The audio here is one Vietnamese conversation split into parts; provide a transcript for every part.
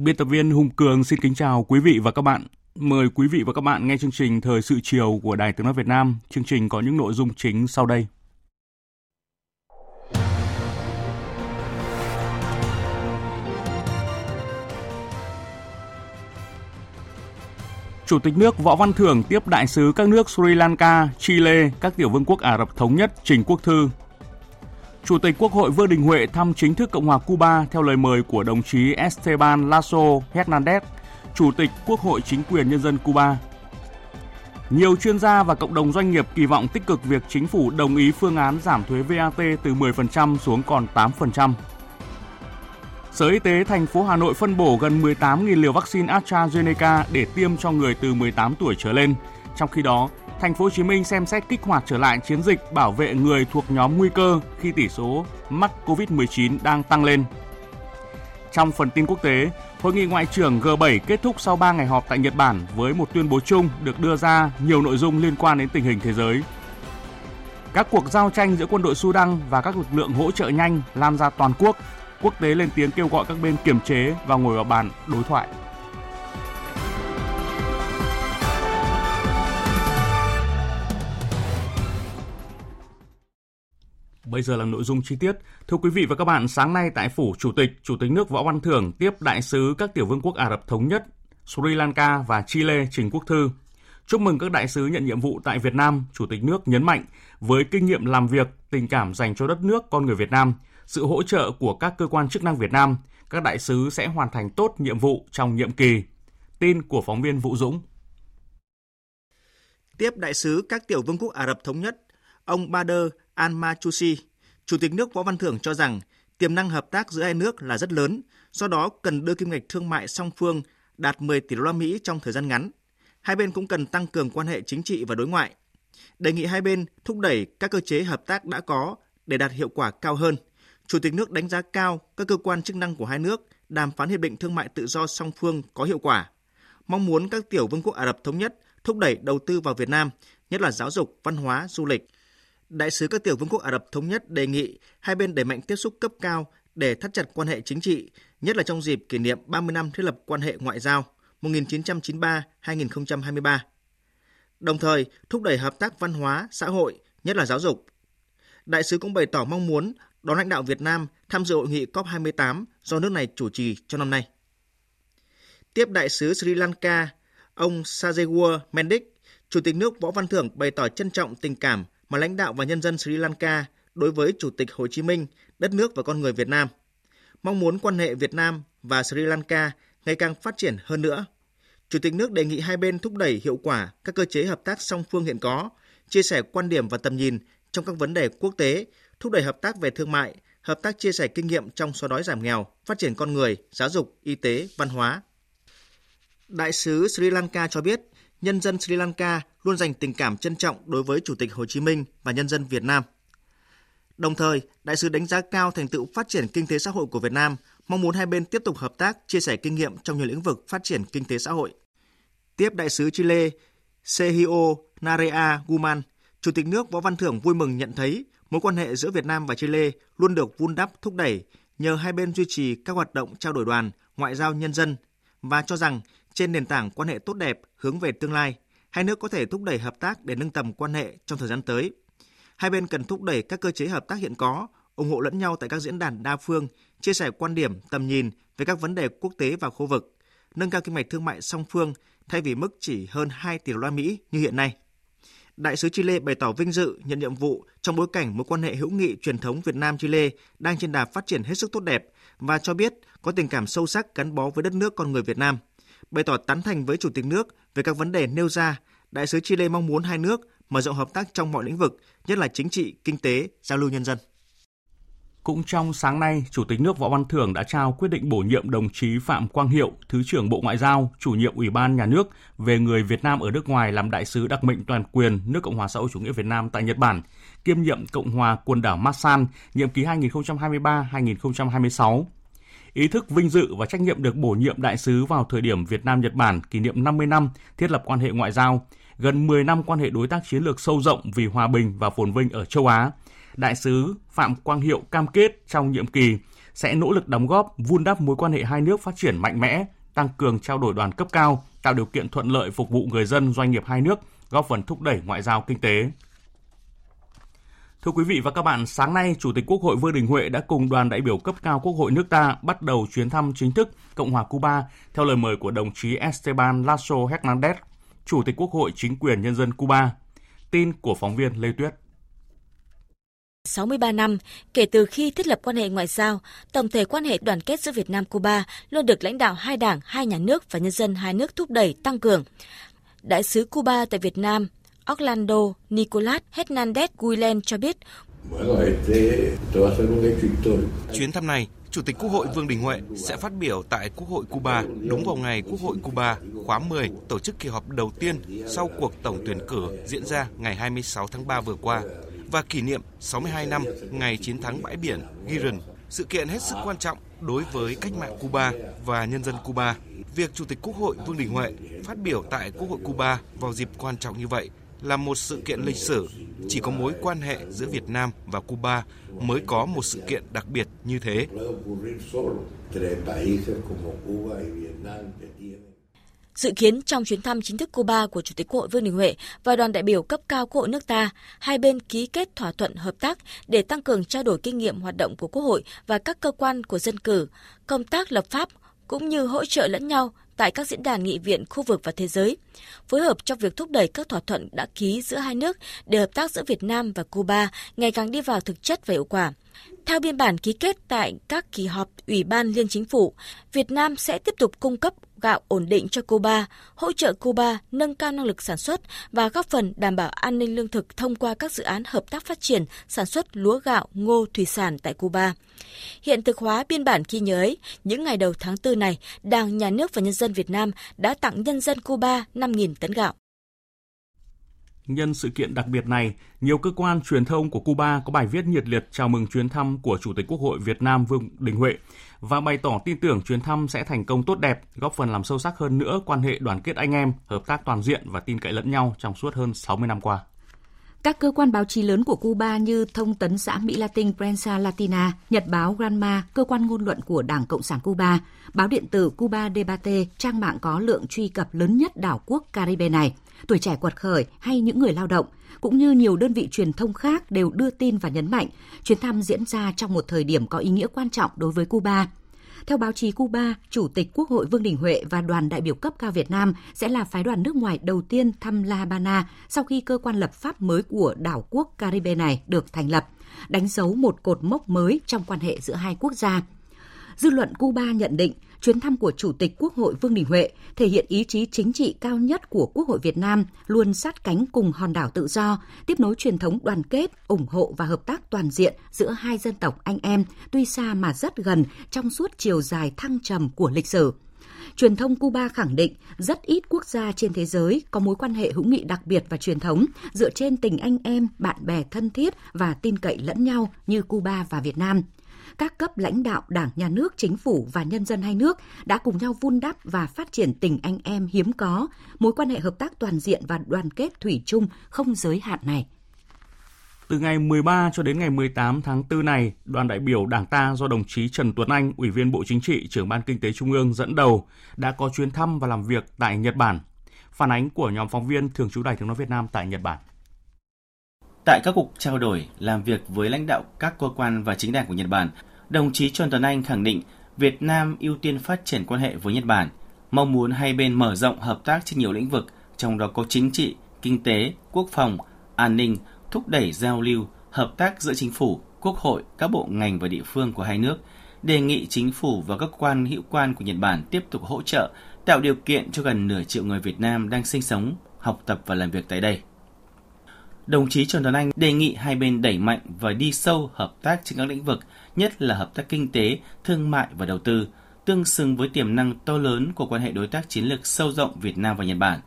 Biên tập viên Hùng Cường xin kính chào quý vị và các bạn. Mời quý vị và các bạn nghe chương trình Thời sự chiều của Đài Tiếng Nói Việt Nam. Chương trình có những nội dung chính sau đây. Chủ tịch nước Võ Văn Thưởng tiếp đại sứ các nước Sri Lanka, Chile, các tiểu vương quốc Ả Rập Thống Nhất Trình Quốc Thư Chủ tịch Quốc hội Vương Đình Huệ thăm chính thức Cộng hòa Cuba theo lời mời của đồng chí Esteban Lasso Hernandez, Chủ tịch Quốc hội Chính quyền Nhân dân Cuba. Nhiều chuyên gia và cộng đồng doanh nghiệp kỳ vọng tích cực việc chính phủ đồng ý phương án giảm thuế VAT từ 10% xuống còn 8%. Sở Y tế thành phố Hà Nội phân bổ gần 18.000 liều vaccine AstraZeneca để tiêm cho người từ 18 tuổi trở lên. Trong khi đó, thành phố Hồ Chí Minh xem xét kích hoạt trở lại chiến dịch bảo vệ người thuộc nhóm nguy cơ khi tỷ số mắc COVID-19 đang tăng lên. Trong phần tin quốc tế, Hội nghị ngoại trưởng G7 kết thúc sau 3 ngày họp tại Nhật Bản với một tuyên bố chung được đưa ra nhiều nội dung liên quan đến tình hình thế giới. Các cuộc giao tranh giữa quân đội Sudan và các lực lượng hỗ trợ nhanh lan ra toàn quốc. Quốc tế lên tiếng kêu gọi các bên kiềm chế và ngồi vào bàn đối thoại. Bây giờ là nội dung chi tiết. Thưa quý vị và các bạn, sáng nay tại phủ Chủ tịch, Chủ tịch nước Võ Văn Thưởng tiếp đại sứ các tiểu vương quốc Ả Rập Thống Nhất, Sri Lanka và Chile Trình Quốc Thư. Chúc mừng các đại sứ nhận nhiệm vụ tại Việt Nam, Chủ tịch nước nhấn mạnh với kinh nghiệm làm việc, tình cảm dành cho đất nước, con người Việt Nam, sự hỗ trợ của các cơ quan chức năng Việt Nam, các đại sứ sẽ hoàn thành tốt nhiệm vụ trong nhiệm kỳ. Tin của phóng viên Vũ Dũng. Tiếp đại sứ các tiểu vương quốc Ả Rập Thống Nhất, ông Bader Alma Chusi, Chủ tịch nước Võ Văn Thưởng cho rằng tiềm năng hợp tác giữa hai nước là rất lớn, do đó cần đưa kim ngạch thương mại song phương đạt 10 tỷ đô la Mỹ trong thời gian ngắn. Hai bên cũng cần tăng cường quan hệ chính trị và đối ngoại. Đề nghị hai bên thúc đẩy các cơ chế hợp tác đã có để đạt hiệu quả cao hơn. Chủ tịch nước đánh giá cao các cơ quan chức năng của hai nước đàm phán hiệp định thương mại tự do song phương có hiệu quả. Mong muốn các tiểu vương quốc Ả Rập thống nhất thúc đẩy đầu tư vào Việt Nam, nhất là giáo dục, văn hóa, du lịch – Đại sứ các tiểu vương quốc Ả Rập Thống Nhất đề nghị hai bên đẩy mạnh tiếp xúc cấp cao để thắt chặt quan hệ chính trị, nhất là trong dịp kỷ niệm 30 năm thiết lập quan hệ ngoại giao 1993-2023. Đồng thời, thúc đẩy hợp tác văn hóa, xã hội, nhất là giáo dục. Đại sứ cũng bày tỏ mong muốn đón lãnh đạo Việt Nam tham dự hội nghị COP28 do nước này chủ trì cho năm nay. Tiếp đại sứ Sri Lanka, ông Sajewar Mendik, Chủ tịch nước Võ Văn Thưởng bày tỏ trân trọng tình cảm mà lãnh đạo và nhân dân Sri Lanka đối với Chủ tịch Hồ Chí Minh, đất nước và con người Việt Nam. Mong muốn quan hệ Việt Nam và Sri Lanka ngày càng phát triển hơn nữa. Chủ tịch nước đề nghị hai bên thúc đẩy hiệu quả các cơ chế hợp tác song phương hiện có, chia sẻ quan điểm và tầm nhìn trong các vấn đề quốc tế, thúc đẩy hợp tác về thương mại, hợp tác chia sẻ kinh nghiệm trong xóa đói giảm nghèo, phát triển con người, giáo dục, y tế, văn hóa. Đại sứ Sri Lanka cho biết, nhân dân Sri Lanka luôn dành tình cảm trân trọng đối với Chủ tịch Hồ Chí Minh và nhân dân Việt Nam. Đồng thời, đại sứ đánh giá cao thành tựu phát triển kinh tế xã hội của Việt Nam, mong muốn hai bên tiếp tục hợp tác, chia sẻ kinh nghiệm trong nhiều lĩnh vực phát triển kinh tế xã hội. Tiếp đại sứ Chile Sergio Narea Guman, Chủ tịch nước Võ Văn Thưởng vui mừng nhận thấy mối quan hệ giữa Việt Nam và Chile luôn được vun đắp thúc đẩy nhờ hai bên duy trì các hoạt động trao đổi đoàn, ngoại giao nhân dân và cho rằng trên nền tảng quan hệ tốt đẹp hướng về tương lai, hai nước có thể thúc đẩy hợp tác để nâng tầm quan hệ trong thời gian tới. Hai bên cần thúc đẩy các cơ chế hợp tác hiện có, ủng hộ lẫn nhau tại các diễn đàn đa phương, chia sẻ quan điểm, tầm nhìn về các vấn đề quốc tế và khu vực, nâng cao kim ngạch thương mại song phương thay vì mức chỉ hơn 2 tỷ đô la Mỹ như hiện nay. Đại sứ Chile bày tỏ vinh dự nhận nhiệm vụ trong bối cảnh mối quan hệ hữu nghị truyền thống Việt Nam Chile đang trên đà phát triển hết sức tốt đẹp và cho biết có tình cảm sâu sắc gắn bó với đất nước con người Việt Nam. Bày tỏ tán thành với Chủ tịch nước về các vấn đề nêu ra, Đại sứ Chile mong muốn hai nước mở rộng hợp tác trong mọi lĩnh vực, nhất là chính trị, kinh tế, giao lưu nhân dân. Cũng trong sáng nay, Chủ tịch nước Võ Văn Thưởng đã trao quyết định bổ nhiệm đồng chí Phạm Quang Hiệu, Thứ trưởng Bộ Ngoại giao, chủ nhiệm Ủy ban Nhà nước về người Việt Nam ở nước ngoài làm đại sứ đặc mệnh toàn quyền nước Cộng hòa xã hội chủ nghĩa Việt Nam tại Nhật Bản, kiêm nhiệm Cộng hòa quần đảo Masan, nhiệm kỳ 2023-2026. Ý thức vinh dự và trách nhiệm được bổ nhiệm đại sứ vào thời điểm Việt Nam Nhật Bản kỷ niệm 50 năm thiết lập quan hệ ngoại giao, gần 10 năm quan hệ đối tác chiến lược sâu rộng vì hòa bình và phồn vinh ở châu Á, Đại sứ Phạm Quang Hiệu cam kết trong nhiệm kỳ sẽ nỗ lực đóng góp vun đắp mối quan hệ hai nước phát triển mạnh mẽ, tăng cường trao đổi đoàn cấp cao, tạo điều kiện thuận lợi phục vụ người dân doanh nghiệp hai nước, góp phần thúc đẩy ngoại giao kinh tế. Thưa quý vị và các bạn, sáng nay, Chủ tịch Quốc hội Vương Đình Huệ đã cùng đoàn đại biểu cấp cao Quốc hội nước ta bắt đầu chuyến thăm chính thức Cộng hòa Cuba theo lời mời của đồng chí Esteban Lasso Hernandez, Chủ tịch Quốc hội Chính quyền Nhân dân Cuba. Tin của phóng viên Lê Tuyết. 63 năm kể từ khi thiết lập quan hệ ngoại giao, tổng thể quan hệ đoàn kết giữa Việt Nam Cuba luôn được lãnh đạo hai đảng, hai nhà nước và nhân dân hai nước thúc đẩy tăng cường. Đại sứ Cuba tại Việt Nam Orlando Nicolas Hernandez Guilen cho biết. Chuyến thăm này, Chủ tịch Quốc hội Vương Đình Huệ sẽ phát biểu tại Quốc hội Cuba đúng vào ngày Quốc hội Cuba khóa 10 tổ chức kỳ họp đầu tiên sau cuộc tổng tuyển cử diễn ra ngày 26 tháng 3 vừa qua và kỷ niệm 62 năm ngày chiến thắng bãi biển Giron, sự kiện hết sức quan trọng đối với cách mạng Cuba và nhân dân Cuba. Việc Chủ tịch Quốc hội Vương Đình Huệ phát biểu tại Quốc hội Cuba vào dịp quan trọng như vậy là một sự kiện lịch sử. Chỉ có mối quan hệ giữa Việt Nam và Cuba mới có một sự kiện đặc biệt như thế. Dự kiến trong chuyến thăm chính thức Cuba của Chủ tịch Quốc hội Vương Đình Huệ và đoàn đại biểu cấp cao Quốc hội nước ta, hai bên ký kết thỏa thuận hợp tác để tăng cường trao đổi kinh nghiệm hoạt động của Quốc hội và các cơ quan của dân cử, công tác lập pháp cũng như hỗ trợ lẫn nhau tại các diễn đàn nghị viện khu vực và thế giới, phối hợp trong việc thúc đẩy các thỏa thuận đã ký giữa hai nước để hợp tác giữa Việt Nam và Cuba ngày càng đi vào thực chất và hiệu quả. Theo biên bản ký kết tại các kỳ họp Ủy ban Liên Chính phủ, Việt Nam sẽ tiếp tục cung cấp gạo ổn định cho Cuba, hỗ trợ Cuba nâng cao năng lực sản xuất và góp phần đảm bảo an ninh lương thực thông qua các dự án hợp tác phát triển sản xuất lúa gạo, ngô, thủy sản tại Cuba. Hiện thực hóa biên bản ghi nhớ ấy, những ngày đầu tháng 4 này, Đảng, Nhà nước và Nhân dân Việt Nam đã tặng nhân dân Cuba 5.000 tấn gạo. Nhân sự kiện đặc biệt này, nhiều cơ quan truyền thông của Cuba có bài viết nhiệt liệt chào mừng chuyến thăm của Chủ tịch Quốc hội Việt Nam Vương Đình Huệ và bày tỏ tin tưởng chuyến thăm sẽ thành công tốt đẹp, góp phần làm sâu sắc hơn nữa quan hệ đoàn kết anh em, hợp tác toàn diện và tin cậy lẫn nhau trong suốt hơn 60 năm qua. Các cơ quan báo chí lớn của Cuba như Thông tấn xã Mỹ Latin Prensa Latina, Nhật báo Granma, cơ quan ngôn luận của Đảng Cộng sản Cuba, báo điện tử Cuba Debate, trang mạng có lượng truy cập lớn nhất đảo quốc Caribe này, tuổi trẻ quật khởi hay những người lao động, cũng như nhiều đơn vị truyền thông khác đều đưa tin và nhấn mạnh chuyến thăm diễn ra trong một thời điểm có ý nghĩa quan trọng đối với Cuba – theo báo chí Cuba, Chủ tịch Quốc hội Vương Đình Huệ và đoàn đại biểu cấp cao Việt Nam sẽ là phái đoàn nước ngoài đầu tiên thăm La Habana sau khi cơ quan lập pháp mới của đảo quốc Caribe này được thành lập, đánh dấu một cột mốc mới trong quan hệ giữa hai quốc gia. Dư luận Cuba nhận định chuyến thăm của Chủ tịch Quốc hội Vương Đình Huệ thể hiện ý chí chính trị cao nhất của Quốc hội Việt Nam luôn sát cánh cùng hòn đảo tự do, tiếp nối truyền thống đoàn kết, ủng hộ và hợp tác toàn diện giữa hai dân tộc anh em, tuy xa mà rất gần trong suốt chiều dài thăng trầm của lịch sử. Truyền thông Cuba khẳng định rất ít quốc gia trên thế giới có mối quan hệ hữu nghị đặc biệt và truyền thống dựa trên tình anh em, bạn bè thân thiết và tin cậy lẫn nhau như Cuba và Việt Nam – các cấp lãnh đạo Đảng, Nhà nước, Chính phủ và nhân dân hai nước đã cùng nhau vun đắp và phát triển tình anh em hiếm có, mối quan hệ hợp tác toàn diện và đoàn kết thủy chung không giới hạn này. Từ ngày 13 cho đến ngày 18 tháng 4 này, đoàn đại biểu Đảng ta do đồng chí Trần Tuấn Anh, Ủy viên Bộ Chính trị, trưởng Ban Kinh tế Trung ương dẫn đầu đã có chuyến thăm và làm việc tại Nhật Bản. Phản ánh của nhóm phóng viên Thường trú Đài Tiếng nói Việt Nam tại Nhật Bản. Tại các cuộc trao đổi, làm việc với lãnh đạo các cơ quan và chính đảng của Nhật Bản, đồng chí Trần Tuấn Anh khẳng định Việt Nam ưu tiên phát triển quan hệ với Nhật Bản, mong muốn hai bên mở rộng hợp tác trên nhiều lĩnh vực, trong đó có chính trị, kinh tế, quốc phòng, an ninh, thúc đẩy giao lưu, hợp tác giữa chính phủ, quốc hội, các bộ ngành và địa phương của hai nước, đề nghị chính phủ và các quan hữu quan của Nhật Bản tiếp tục hỗ trợ, tạo điều kiện cho gần nửa triệu người Việt Nam đang sinh sống, học tập và làm việc tại đây. Đồng chí Trần Tuấn Anh đề nghị hai bên đẩy mạnh và đi sâu hợp tác trên các lĩnh vực, nhất là hợp tác kinh tế, thương mại và đầu tư, tương xứng với tiềm năng to lớn của quan hệ đối tác chiến lược sâu rộng Việt Nam và Nhật Bản.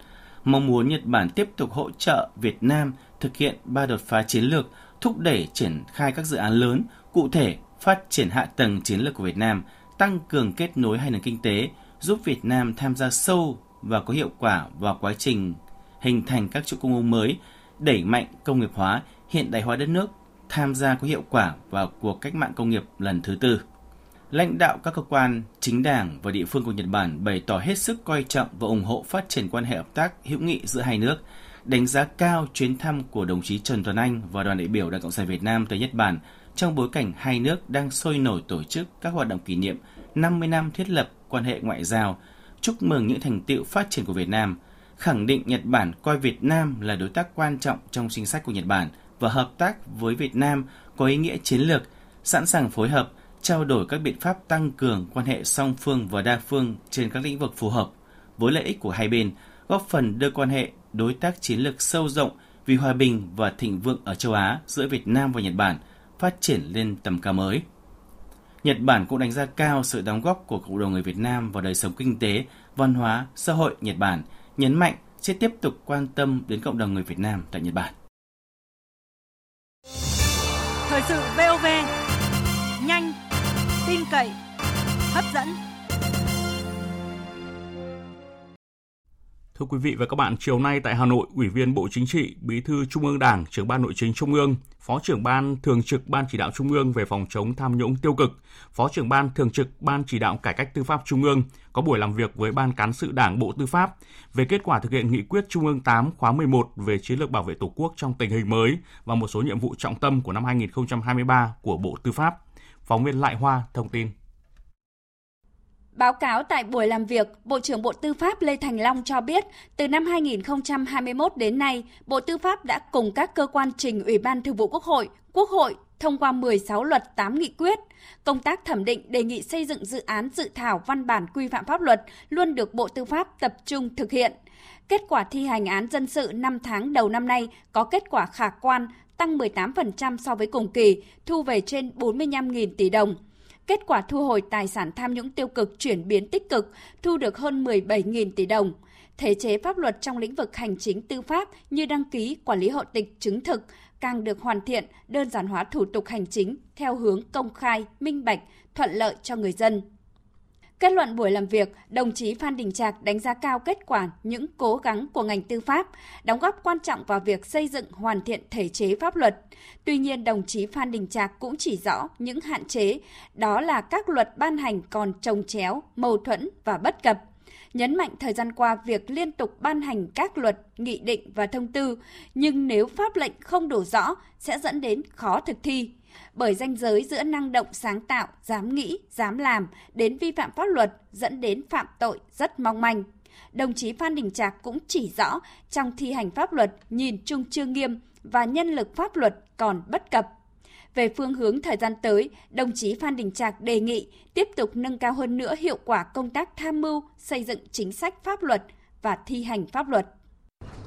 Mong muốn Nhật Bản tiếp tục hỗ trợ Việt Nam thực hiện ba đột phá chiến lược, thúc đẩy triển khai các dự án lớn, cụ thể phát triển hạ tầng chiến lược của Việt Nam, tăng cường kết nối hai nền kinh tế, giúp Việt Nam tham gia sâu và có hiệu quả vào quá trình hình thành các chuỗi cung ứng mới, đẩy mạnh công nghiệp hóa, hiện đại hóa đất nước, tham gia có hiệu quả vào cuộc cách mạng công nghiệp lần thứ tư. Lãnh đạo các cơ quan, chính đảng và địa phương của Nhật Bản bày tỏ hết sức coi trọng và ủng hộ phát triển quan hệ hợp tác hữu nghị giữa hai nước, đánh giá cao chuyến thăm của đồng chí Trần Tuấn Anh và đoàn đại biểu Đảng Cộng sản Việt Nam tới Nhật Bản trong bối cảnh hai nước đang sôi nổi tổ chức các hoạt động kỷ niệm 50 năm thiết lập quan hệ ngoại giao, chúc mừng những thành tựu phát triển của Việt Nam, khẳng định Nhật Bản coi Việt Nam là đối tác quan trọng trong chính sách của Nhật Bản và hợp tác với Việt Nam có ý nghĩa chiến lược, sẵn sàng phối hợp, trao đổi các biện pháp tăng cường quan hệ song phương và đa phương trên các lĩnh vực phù hợp với lợi ích của hai bên, góp phần đưa quan hệ đối tác chiến lược sâu rộng vì hòa bình và thịnh vượng ở châu Á giữa Việt Nam và Nhật Bản phát triển lên tầm cao mới. Nhật Bản cũng đánh giá cao sự đóng góp của cộng đồng người Việt Nam vào đời sống kinh tế, văn hóa, xã hội Nhật Bản, nhấn mạnh sẽ tiếp tục quan tâm đến cộng đồng người Việt Nam tại Nhật Bản. Thời sự VOV, nhanh, tin cậy, hấp dẫn. Thưa quý vị và các bạn, chiều nay tại Hà Nội, Ủy viên Bộ Chính trị, Bí thư Trung ương Đảng, trưởng ban nội chính Trung ương, Phó trưởng ban thường trực Ban chỉ đạo Trung ương về phòng chống tham nhũng tiêu cực, Phó trưởng ban thường trực Ban chỉ đạo cải cách tư pháp Trung ương có buổi làm việc với Ban cán sự Đảng Bộ Tư pháp về kết quả thực hiện nghị quyết Trung ương 8 khóa 11 về chiến lược bảo vệ Tổ quốc trong tình hình mới và một số nhiệm vụ trọng tâm của năm 2023 của Bộ Tư pháp. Phóng viên Lại Hoa thông tin. Báo cáo tại buổi làm việc, Bộ trưởng Bộ Tư pháp Lê Thành Long cho biết, từ năm 2021 đến nay, Bộ Tư pháp đã cùng các cơ quan trình Ủy ban Thường vụ Quốc hội, Quốc hội thông qua 16 luật 8 nghị quyết. Công tác thẩm định đề nghị xây dựng dự án dự thảo văn bản quy phạm pháp luật luôn được Bộ Tư pháp tập trung thực hiện. Kết quả thi hành án dân sự 5 tháng đầu năm nay có kết quả khả quan, tăng 18% so với cùng kỳ, thu về trên 45.000 tỷ đồng – Kết quả thu hồi tài sản tham nhũng tiêu cực chuyển biến tích cực, thu được hơn 17.000 tỷ đồng. Thể chế pháp luật trong lĩnh vực hành chính tư pháp như đăng ký, quản lý hộ tịch, chứng thực càng được hoàn thiện, đơn giản hóa thủ tục hành chính theo hướng công khai, minh bạch, thuận lợi cho người dân. Kết luận buổi làm việc, đồng chí Phan Đình Trạc đánh giá cao kết quả những cố gắng của ngành tư pháp, đóng góp quan trọng vào việc xây dựng hoàn thiện thể chế pháp luật. Tuy nhiên, đồng chí Phan Đình Trạc cũng chỉ rõ những hạn chế, đó là các luật ban hành còn trồng chéo, mâu thuẫn và bất cập. Nhấn mạnh thời gian qua việc liên tục ban hành các luật, nghị định và thông tư, nhưng nếu pháp lệnh không đủ rõ sẽ dẫn đến khó thực thi bởi ranh giới giữa năng động sáng tạo, dám nghĩ, dám làm đến vi phạm pháp luật dẫn đến phạm tội rất mong manh. Đồng chí Phan Đình Trạc cũng chỉ rõ trong thi hành pháp luật nhìn chung chưa nghiêm và nhân lực pháp luật còn bất cập. Về phương hướng thời gian tới, đồng chí Phan Đình Trạc đề nghị tiếp tục nâng cao hơn nữa hiệu quả công tác tham mưu, xây dựng chính sách pháp luật và thi hành pháp luật.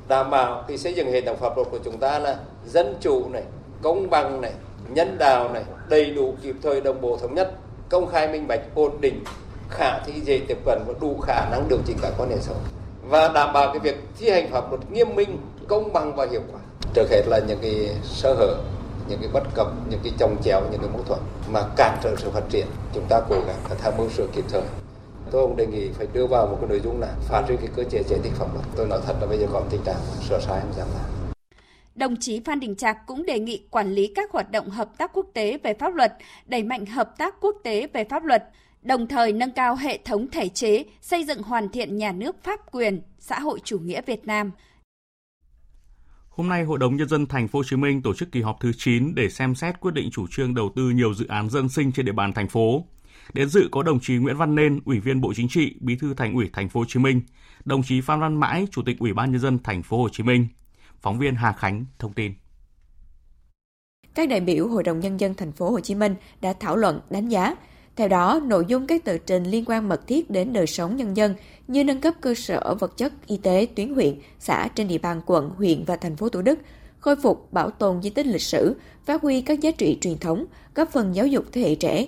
Đảm bảo khi xây dựng hệ thống pháp luật của chúng ta là dân chủ này, công bằng này, nhân đạo này đầy đủ kịp thời đồng bộ thống nhất, công khai minh bạch, ổn định, khả thi, dễ tiếp cận và đủ khả năng điều chỉnh các quan hệ xã hội và đảm bảo cái việc thi hành pháp luật nghiêm minh, công bằng và hiệu quả. Trước hết là những cái sơ hở, những cái bất cập, những cái trồng chéo, những cái mâu thuẫn mà cản trở sự phát triển, chúng ta cố gắng phải tham mưu sửa kịp thời. Tôi cũng đề nghị phải đưa vào một cái nội dung là phát triển cái cơ chế chế định pháp luật. Tôi nói thật là bây giờ còn tình trạng sửa sai không dám làm. Đồng chí Phan Đình Trạc cũng đề nghị quản lý các hoạt động hợp tác quốc tế về pháp luật, đẩy mạnh hợp tác quốc tế về pháp luật, đồng thời nâng cao hệ thống thể chế, xây dựng hoàn thiện nhà nước pháp quyền, xã hội chủ nghĩa Việt Nam. Hôm nay, Hội đồng nhân dân thành phố Hồ Chí Minh tổ chức kỳ họp thứ 9 để xem xét quyết định chủ trương đầu tư nhiều dự án dân sinh trên địa bàn thành phố. Đến dự có đồng chí Nguyễn Văn Nên, Ủy viên Bộ Chính trị, Bí thư Thành ủy Thành phố Hồ Chí Minh, đồng chí Phan Văn Mãi, Chủ tịch Ủy ban nhân dân thành phố Hồ Chí Minh, Phóng viên Hà Khánh thông tin. Các đại biểu Hội đồng nhân dân thành phố Hồ Chí Minh đã thảo luận, đánh giá theo đó, nội dung các tờ trình liên quan mật thiết đến đời sống nhân dân như nâng cấp cơ sở vật chất y tế tuyến huyện, xã trên địa bàn quận, huyện và thành phố Thủ Đức, khôi phục, bảo tồn di tích lịch sử, phát huy các giá trị truyền thống, góp phần giáo dục thế hệ trẻ.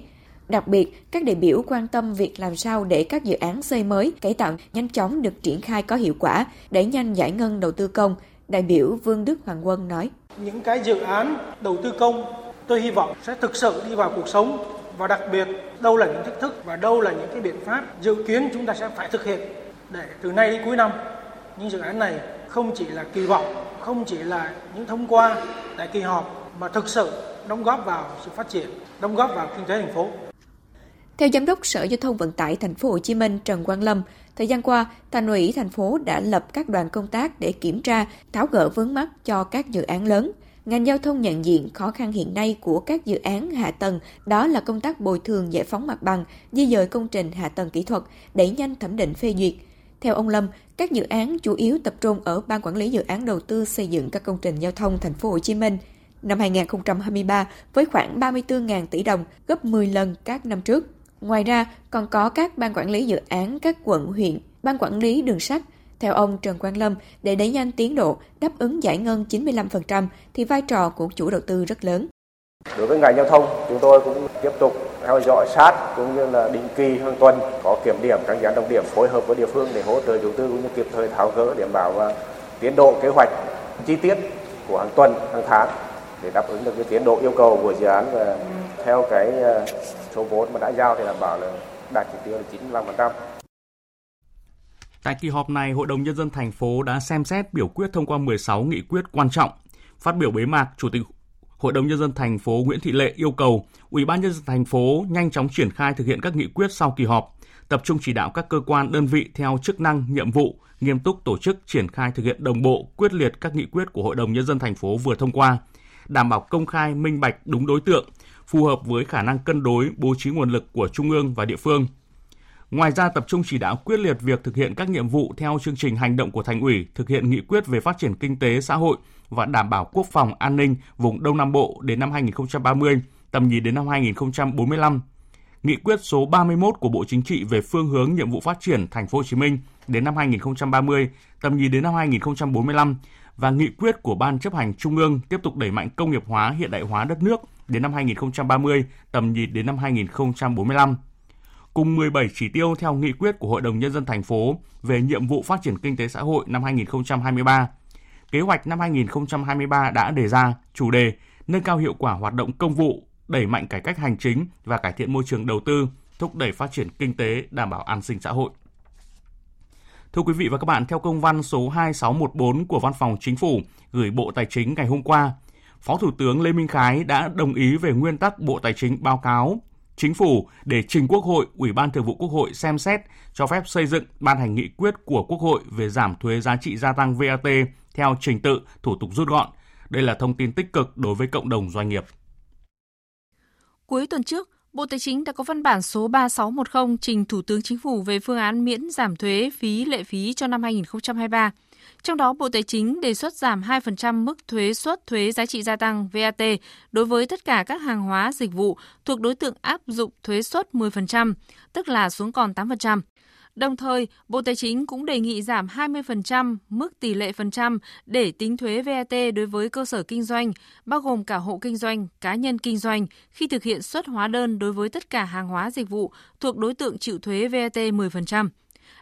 Đặc biệt, các đại biểu quan tâm việc làm sao để các dự án xây mới, cải tạo nhanh chóng được triển khai có hiệu quả, đẩy nhanh giải ngân đầu tư công. Đại biểu Vương Đức Hoàng Quân nói: Những cái dự án đầu tư công, tôi hy vọng sẽ thực sự đi vào cuộc sống. Và đặc biệt, đâu là những thách thức và đâu là những cái biện pháp dự kiến chúng ta sẽ phải thực hiện để từ nay đến cuối năm, những dự án này không chỉ là kỳ vọng, không chỉ là những thông qua tại kỳ họp, mà thực sự đóng góp vào sự phát triển, đóng góp vào kinh tế thành phố theo giám đốc Sở Giao thông Vận tải Thành phố Hồ Chí Minh Trần Quang Lâm, thời gian qua, Thành ủy thành phố đã lập các đoàn công tác để kiểm tra, tháo gỡ vướng mắc cho các dự án lớn – Ngành giao thông nhận diện khó khăn hiện nay của các dự án hạ tầng đó là công tác bồi thường giải phóng mặt bằng, di dời công trình hạ tầng kỹ thuật, đẩy nhanh thẩm định phê duyệt. Theo ông Lâm, các dự án chủ yếu tập trung ở ban quản lý dự án đầu tư xây dựng các công trình giao thông thành phố Hồ Chí Minh. Năm 2023 với khoảng 34.000 tỷ đồng, gấp 10 lần các năm trước. Ngoài ra, còn có các ban quản lý dự án các quận huyện, ban quản lý đường sắt, theo ông Trần Quang Lâm, để đẩy nhanh tiến độ đáp ứng giải ngân 95% thì vai trò của chủ đầu tư rất lớn. Đối với ngành giao thông, chúng tôi cũng tiếp tục theo dõi sát cũng như là định kỳ hàng tuần có kiểm điểm các dự án trọng điểm phối hợp với địa phương để hỗ trợ chủ tư cũng như kịp thời tháo gỡ đảm bảo và tiến độ kế hoạch chi tiết của hàng tuần, hàng tháng để đáp ứng được cái tiến độ yêu cầu của dự án và theo cái số vốn mà đã giao thì đảm bảo là đạt chỉ tiêu là 95%. Tại kỳ họp này, Hội đồng Nhân dân thành phố đã xem xét biểu quyết thông qua 16 nghị quyết quan trọng. Phát biểu bế mạc, Chủ tịch Hội đồng Nhân dân thành phố Nguyễn Thị Lệ yêu cầu Ủy ban Nhân dân thành phố nhanh chóng triển khai thực hiện các nghị quyết sau kỳ họp, tập trung chỉ đạo các cơ quan đơn vị theo chức năng, nhiệm vụ, nghiêm túc tổ chức triển khai thực hiện đồng bộ, quyết liệt các nghị quyết của Hội đồng Nhân dân thành phố vừa thông qua, đảm bảo công khai, minh bạch, đúng đối tượng, phù hợp với khả năng cân đối, bố trí nguồn lực của Trung ương và địa phương – Ngoài ra tập trung chỉ đạo quyết liệt việc thực hiện các nhiệm vụ theo chương trình hành động của thành ủy, thực hiện nghị quyết về phát triển kinh tế xã hội và đảm bảo quốc phòng an ninh vùng Đông Nam Bộ đến năm 2030, tầm nhìn đến năm 2045. Nghị quyết số 31 của Bộ Chính trị về phương hướng nhiệm vụ phát triển thành phố Hồ Chí Minh đến năm 2030, tầm nhìn đến năm 2045 và nghị quyết của Ban chấp hành Trung ương tiếp tục đẩy mạnh công nghiệp hóa hiện đại hóa đất nước đến năm 2030, tầm nhìn đến năm 2045 cùng 17 chỉ tiêu theo nghị quyết của Hội đồng Nhân dân thành phố về nhiệm vụ phát triển kinh tế xã hội năm 2023. Kế hoạch năm 2023 đã đề ra chủ đề nâng cao hiệu quả hoạt động công vụ, đẩy mạnh cải cách hành chính và cải thiện môi trường đầu tư, thúc đẩy phát triển kinh tế, đảm bảo an sinh xã hội. Thưa quý vị và các bạn, theo công văn số 2614 của Văn phòng Chính phủ gửi Bộ Tài chính ngày hôm qua, Phó Thủ tướng Lê Minh Khái đã đồng ý về nguyên tắc Bộ Tài chính báo cáo Chính phủ để trình Quốc hội, Ủy ban Thường vụ Quốc hội xem xét cho phép xây dựng ban hành nghị quyết của Quốc hội về giảm thuế giá trị gia tăng VAT theo trình tự, thủ tục rút gọn. Đây là thông tin tích cực đối với cộng đồng doanh nghiệp. Cuối tuần trước, Bộ Tài chính đã có văn bản số 3610 trình Thủ tướng Chính phủ về phương án miễn giảm thuế phí lệ phí cho năm 2023. Trong đó, Bộ Tài chính đề xuất giảm 2% mức thuế suất thuế giá trị gia tăng VAT đối với tất cả các hàng hóa dịch vụ thuộc đối tượng áp dụng thuế suất 10%, tức là xuống còn 8%. Đồng thời, Bộ Tài chính cũng đề nghị giảm 20% mức tỷ lệ phần trăm để tính thuế VAT đối với cơ sở kinh doanh, bao gồm cả hộ kinh doanh, cá nhân kinh doanh, khi thực hiện xuất hóa đơn đối với tất cả hàng hóa dịch vụ thuộc đối tượng chịu thuế VAT 10%.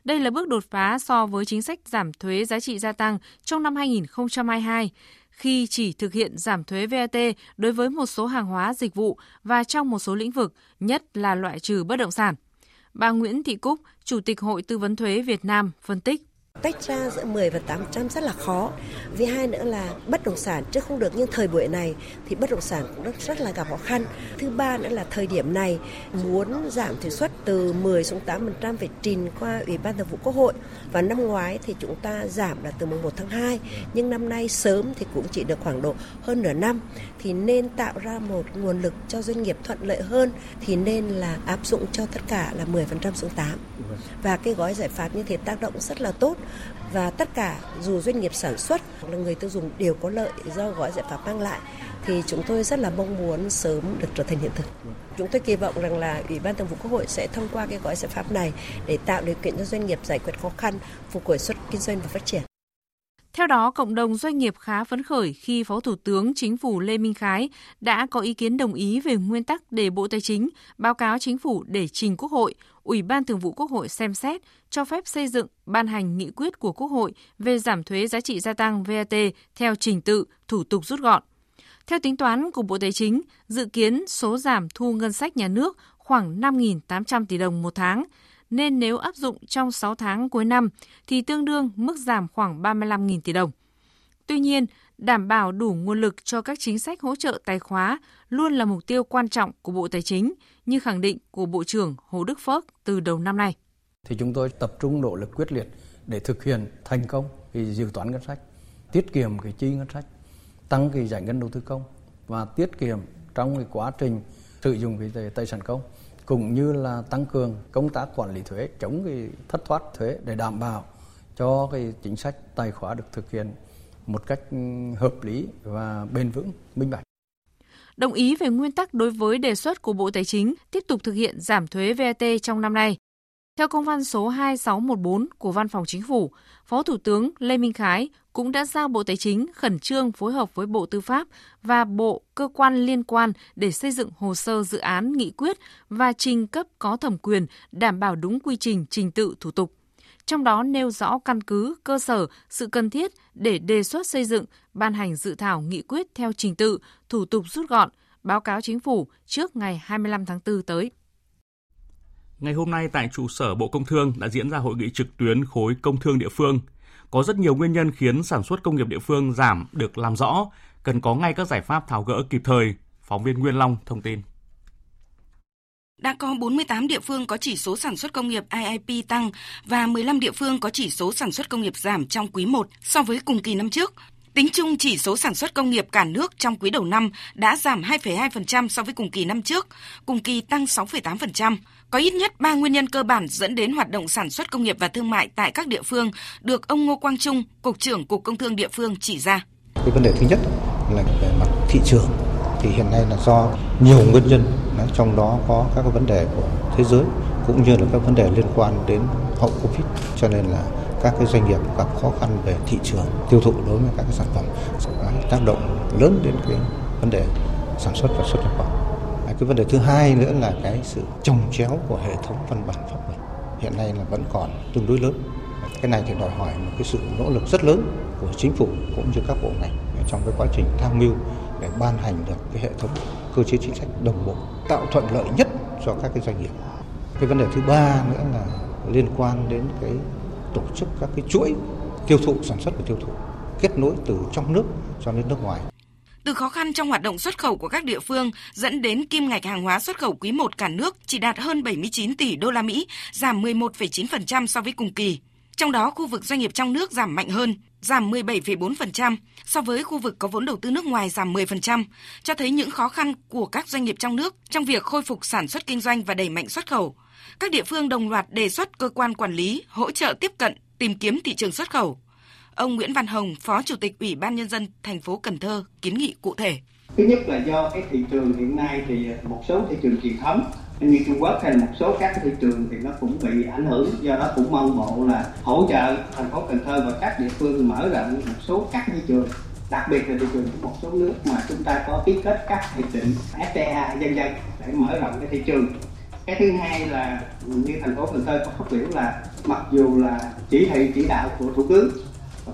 Đây là bước đột phá so với chính sách giảm thuế giá trị gia tăng trong năm 2022 khi chỉ thực hiện giảm thuế VAT đối với một số hàng hóa dịch vụ và trong một số lĩnh vực, nhất là loại trừ bất động sản. Bà Nguyễn Thị Cúc, Chủ tịch Hội Tư vấn Thuế Việt Nam phân tích tách ra giữa 10 và 800 rất là khó. Vì hai nữa là bất động sản chứ không được nhưng thời buổi này thì bất động sản cũng rất, rất là gặp khó khăn. Thứ ba nữa là thời điểm này muốn giảm thuế suất từ 10 xuống 8% phải trình qua Ủy ban Thường vụ Quốc hội và năm ngoái thì chúng ta giảm là từ mùng 1 tháng 2 nhưng năm nay sớm thì cũng chỉ được khoảng độ hơn nửa năm thì nên tạo ra một nguồn lực cho doanh nghiệp thuận lợi hơn thì nên là áp dụng cho tất cả là 10% xuống 8 và cái gói giải pháp như thế tác động rất là tốt và tất cả dù doanh nghiệp sản xuất hoặc là người tiêu dùng đều có lợi do gói giải pháp mang lại thì chúng tôi rất là mong muốn sớm được trở thành hiện thực. Chúng tôi kỳ vọng rằng là Ủy ban Thường vụ Quốc hội sẽ thông qua cái gói giải pháp này để tạo điều kiện cho doanh nghiệp giải quyết khó khăn, phục hồi xuất kinh doanh và phát triển. Theo đó, cộng đồng doanh nghiệp khá phấn khởi khi Phó Thủ tướng Chính phủ Lê Minh Khái đã có ý kiến đồng ý về nguyên tắc để Bộ Tài chính báo cáo Chính phủ để trình Quốc hội, Ủy ban Thường vụ Quốc hội xem xét cho phép xây dựng, ban hành nghị quyết của Quốc hội về giảm thuế giá trị gia tăng VAT theo trình tự, thủ tục rút gọn. Theo tính toán của Bộ Tài chính, dự kiến số giảm thu ngân sách nhà nước khoảng 5.800 tỷ đồng một tháng, nên nếu áp dụng trong 6 tháng cuối năm thì tương đương mức giảm khoảng 35.000 tỷ đồng. Tuy nhiên, đảm bảo đủ nguồn lực cho các chính sách hỗ trợ tài khóa luôn là mục tiêu quan trọng của Bộ Tài chính, như khẳng định của Bộ trưởng Hồ Đức Phước từ đầu năm nay. Thì chúng tôi tập trung nỗ lực quyết liệt để thực hiện thành công cái dự toán ngân sách, tiết kiệm cái chi ngân sách, tăng cái giải ngân đầu tư công và tiết kiệm trong cái quá trình sử dụng cái tài sản công cũng như là tăng cường công tác quản lý thuế chống cái thất thoát thuế để đảm bảo cho cái chính sách tài khóa được thực hiện một cách ừ, hợp lý và bền vững, minh bạch. Đồng ý về nguyên tắc đối với đề xuất của Bộ Tài chính tiếp tục thực hiện giảm thuế VAT trong năm nay. Theo công văn số 2614 của Văn phòng Chính phủ, Phó Thủ tướng Lê Minh Khái cũng đã giao Bộ Tài chính khẩn trương phối hợp với Bộ Tư pháp và bộ cơ quan liên quan để xây dựng hồ sơ dự án nghị quyết và trình cấp có thẩm quyền đảm bảo đúng quy trình trình tự thủ tục. Trong đó nêu rõ căn cứ, cơ sở, sự cần thiết để đề xuất xây dựng, ban hành dự thảo nghị quyết theo trình tự, thủ tục rút gọn, báo cáo chính phủ trước ngày 25 tháng 4 tới. Ngày hôm nay tại trụ sở Bộ Công Thương đã diễn ra hội nghị trực tuyến khối công thương địa phương. Có rất nhiều nguyên nhân khiến sản xuất công nghiệp địa phương giảm được làm rõ, cần có ngay các giải pháp tháo gỡ kịp thời. Phóng viên Nguyên Long thông tin. Đã có 48 địa phương có chỉ số sản xuất công nghiệp IIP tăng và 15 địa phương có chỉ số sản xuất công nghiệp giảm trong quý 1 so với cùng kỳ năm trước. Tính chung chỉ số sản xuất công nghiệp cả nước trong quý đầu năm đã giảm 2,2% so với cùng kỳ năm trước, cùng kỳ tăng 6,8%. Có ít nhất 3 nguyên nhân cơ bản dẫn đến hoạt động sản xuất công nghiệp và thương mại tại các địa phương được ông Ngô Quang Trung, Cục trưởng Cục Công Thương địa phương chỉ ra. Cái vấn đề thứ nhất là về mặt thị trường thì hiện nay là do nhiều nguyên nhân, trong đó có các vấn đề của thế giới, cũng như là các vấn đề liên quan đến hậu Covid cho nên là các cái doanh nghiệp gặp khó khăn về thị trường, tiêu thụ đối với các cái sản phẩm tác động lớn đến cái vấn đề sản xuất và xuất nhập khẩu. À, cái vấn đề thứ hai nữa là cái sự trồng chéo của hệ thống văn bản pháp luật hiện nay là vẫn còn tương đối lớn. Cái này thì đòi hỏi một cái sự nỗ lực rất lớn của chính phủ cũng như các bộ ngành trong cái quá trình tham mưu để ban hành được cái hệ thống cơ chế chính sách đồng bộ tạo thuận lợi nhất cho các cái doanh nghiệp. Cái vấn đề thứ ba nữa là liên quan đến cái tổ chức các cái chuỗi tiêu thụ sản xuất và tiêu thụ kết nối từ trong nước cho đến nước ngoài. Từ khó khăn trong hoạt động xuất khẩu của các địa phương dẫn đến kim ngạch hàng hóa xuất khẩu quý 1 cả nước chỉ đạt hơn 79 tỷ đô la Mỹ, giảm 11,9% so với cùng kỳ. Trong đó khu vực doanh nghiệp trong nước giảm mạnh hơn, giảm 17,4% so với khu vực có vốn đầu tư nước ngoài giảm 10%, cho thấy những khó khăn của các doanh nghiệp trong nước trong việc khôi phục sản xuất kinh doanh và đẩy mạnh xuất khẩu. Các địa phương đồng loạt đề xuất cơ quan quản lý hỗ trợ tiếp cận, tìm kiếm thị trường xuất khẩu. Ông Nguyễn Văn Hồng, Phó Chủ tịch Ủy ban Nhân dân thành phố Cần Thơ kiến nghị cụ thể. Thứ nhất là do cái thị trường hiện nay thì một số thị trường truyền thống như Trung Quốc hay một số các thị trường thì nó cũng bị ảnh hưởng, do đó cũng mong bộ là hỗ trợ thành phố Cần Thơ và các địa phương mở rộng một số các thị trường, đặc biệt là thị trường của một số nước mà chúng ta có ký kết các hiệp định FTA dân dân để mở rộng cái thị trường. Cái thứ hai là như thành phố Cần Thơ có phát biểu là mặc dù là chỉ thị chỉ đạo của thủ tướng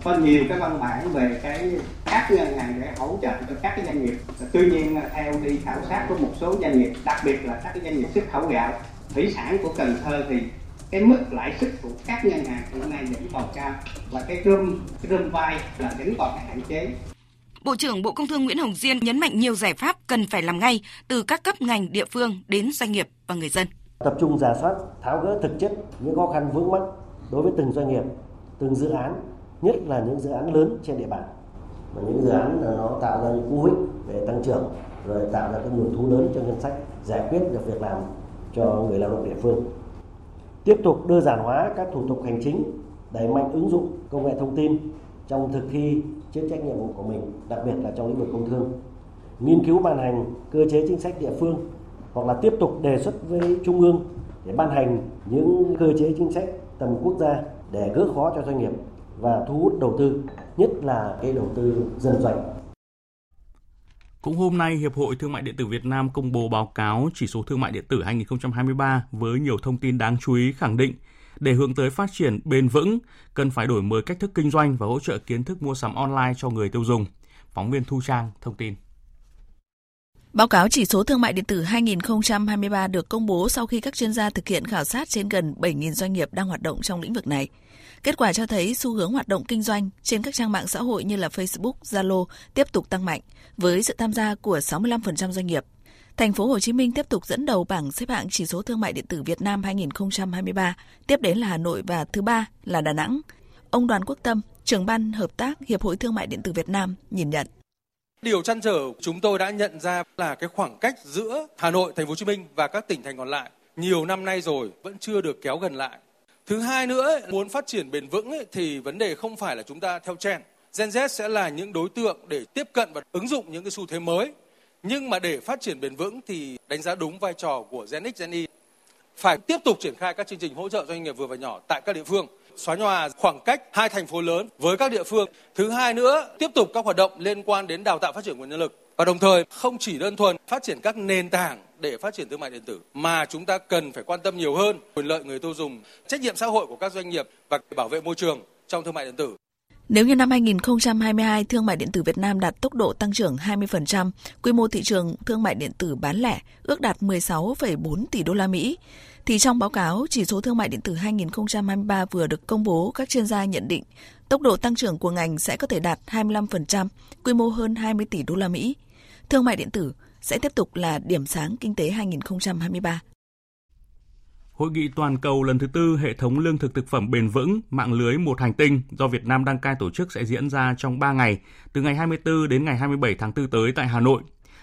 có nhiều cái văn bản về cái các ngân hàng để hỗ trợ cho các cái doanh nghiệp. Tuy nhiên theo đi khảo sát của một số doanh nghiệp đặc biệt là các cái doanh nghiệp xuất khẩu gạo thủy sản của Cần Thơ thì cái mức lãi suất của các ngân hàng hiện nay vẫn còn cao. Và cái rơm cái rơm vay là vẫn còn cái hạn chế. Bộ trưởng Bộ Công Thương Nguyễn Hồng Diên nhấn mạnh nhiều giải pháp cần phải làm ngay từ các cấp ngành địa phương đến doanh nghiệp và người dân. Tập trung giả soát, tháo gỡ thực chất những khó khăn vướng mắc đối với từng doanh nghiệp, từng dự án, nhất là những dự án lớn trên địa bàn. Và những dự án là nó tạo ra những cú hích về tăng trưởng, rồi tạo ra cái nguồn thu lớn cho ngân sách, giải quyết được việc làm cho người lao động địa phương. Tiếp tục đơn giản hóa các thủ tục hành chính đẩy mạnh ứng dụng công nghệ thông tin trong thực thi chức trách nhiệm vụ của mình, đặc biệt là trong lĩnh vực công thương. Nghiên cứu ban hành cơ chế chính sách địa phương hoặc là tiếp tục đề xuất với trung ương để ban hành những cơ chế chính sách tầm quốc gia để gỡ khó cho doanh nghiệp và thu hút đầu tư, nhất là cái đầu tư dân doanh. Cũng hôm nay, Hiệp hội Thương mại Điện tử Việt Nam công bố báo cáo chỉ số thương mại điện tử 2023 với nhiều thông tin đáng chú ý khẳng định để hướng tới phát triển bền vững, cần phải đổi mới cách thức kinh doanh và hỗ trợ kiến thức mua sắm online cho người tiêu dùng. Phóng viên Thu Trang thông tin. Báo cáo chỉ số thương mại điện tử 2023 được công bố sau khi các chuyên gia thực hiện khảo sát trên gần 7.000 doanh nghiệp đang hoạt động trong lĩnh vực này. Kết quả cho thấy xu hướng hoạt động kinh doanh trên các trang mạng xã hội như là Facebook, Zalo tiếp tục tăng mạnh với sự tham gia của 65% doanh nghiệp. Thành phố Hồ Chí Minh tiếp tục dẫn đầu bảng xếp hạng chỉ số thương mại điện tử Việt Nam 2023, tiếp đến là Hà Nội và thứ ba là Đà Nẵng. Ông Đoàn Quốc Tâm, trưởng ban hợp tác Hiệp hội Thương mại điện tử Việt Nam nhìn nhận. Điều chăn trở chúng tôi đã nhận ra là cái khoảng cách giữa Hà Nội, Thành phố Hồ Chí Minh và các tỉnh thành còn lại nhiều năm nay rồi vẫn chưa được kéo gần lại. Thứ hai nữa, muốn phát triển bền vững thì vấn đề không phải là chúng ta theo trend. Gen Z sẽ là những đối tượng để tiếp cận và ứng dụng những cái xu thế mới. Nhưng mà để phát triển bền vững thì đánh giá đúng vai trò của Gen X, Gen Y. Phải tiếp tục triển khai các chương trình hỗ trợ doanh nghiệp vừa và nhỏ tại các địa phương xóa nhòa khoảng cách hai thành phố lớn với các địa phương. Thứ hai nữa, tiếp tục các hoạt động liên quan đến đào tạo phát triển nguồn nhân lực. Và đồng thời không chỉ đơn thuần phát triển các nền tảng để phát triển thương mại điện tử mà chúng ta cần phải quan tâm nhiều hơn quyền lợi người tiêu dùng, trách nhiệm xã hội của các doanh nghiệp và bảo vệ môi trường trong thương mại điện tử. Nếu như năm 2022 thương mại điện tử Việt Nam đạt tốc độ tăng trưởng 20%, quy mô thị trường thương mại điện tử bán lẻ ước đạt 16,4 tỷ đô la Mỹ, thì trong báo cáo chỉ số thương mại điện tử 2023 vừa được công bố, các chuyên gia nhận định tốc độ tăng trưởng của ngành sẽ có thể đạt 25%, quy mô hơn 20 tỷ đô la Mỹ. Thương mại điện tử sẽ tiếp tục là điểm sáng kinh tế 2023. Hội nghị toàn cầu lần thứ tư hệ thống lương thực thực phẩm bền vững mạng lưới một hành tinh do Việt Nam đăng cai tổ chức sẽ diễn ra trong 3 ngày, từ ngày 24 đến ngày 27 tháng 4 tới tại Hà Nội.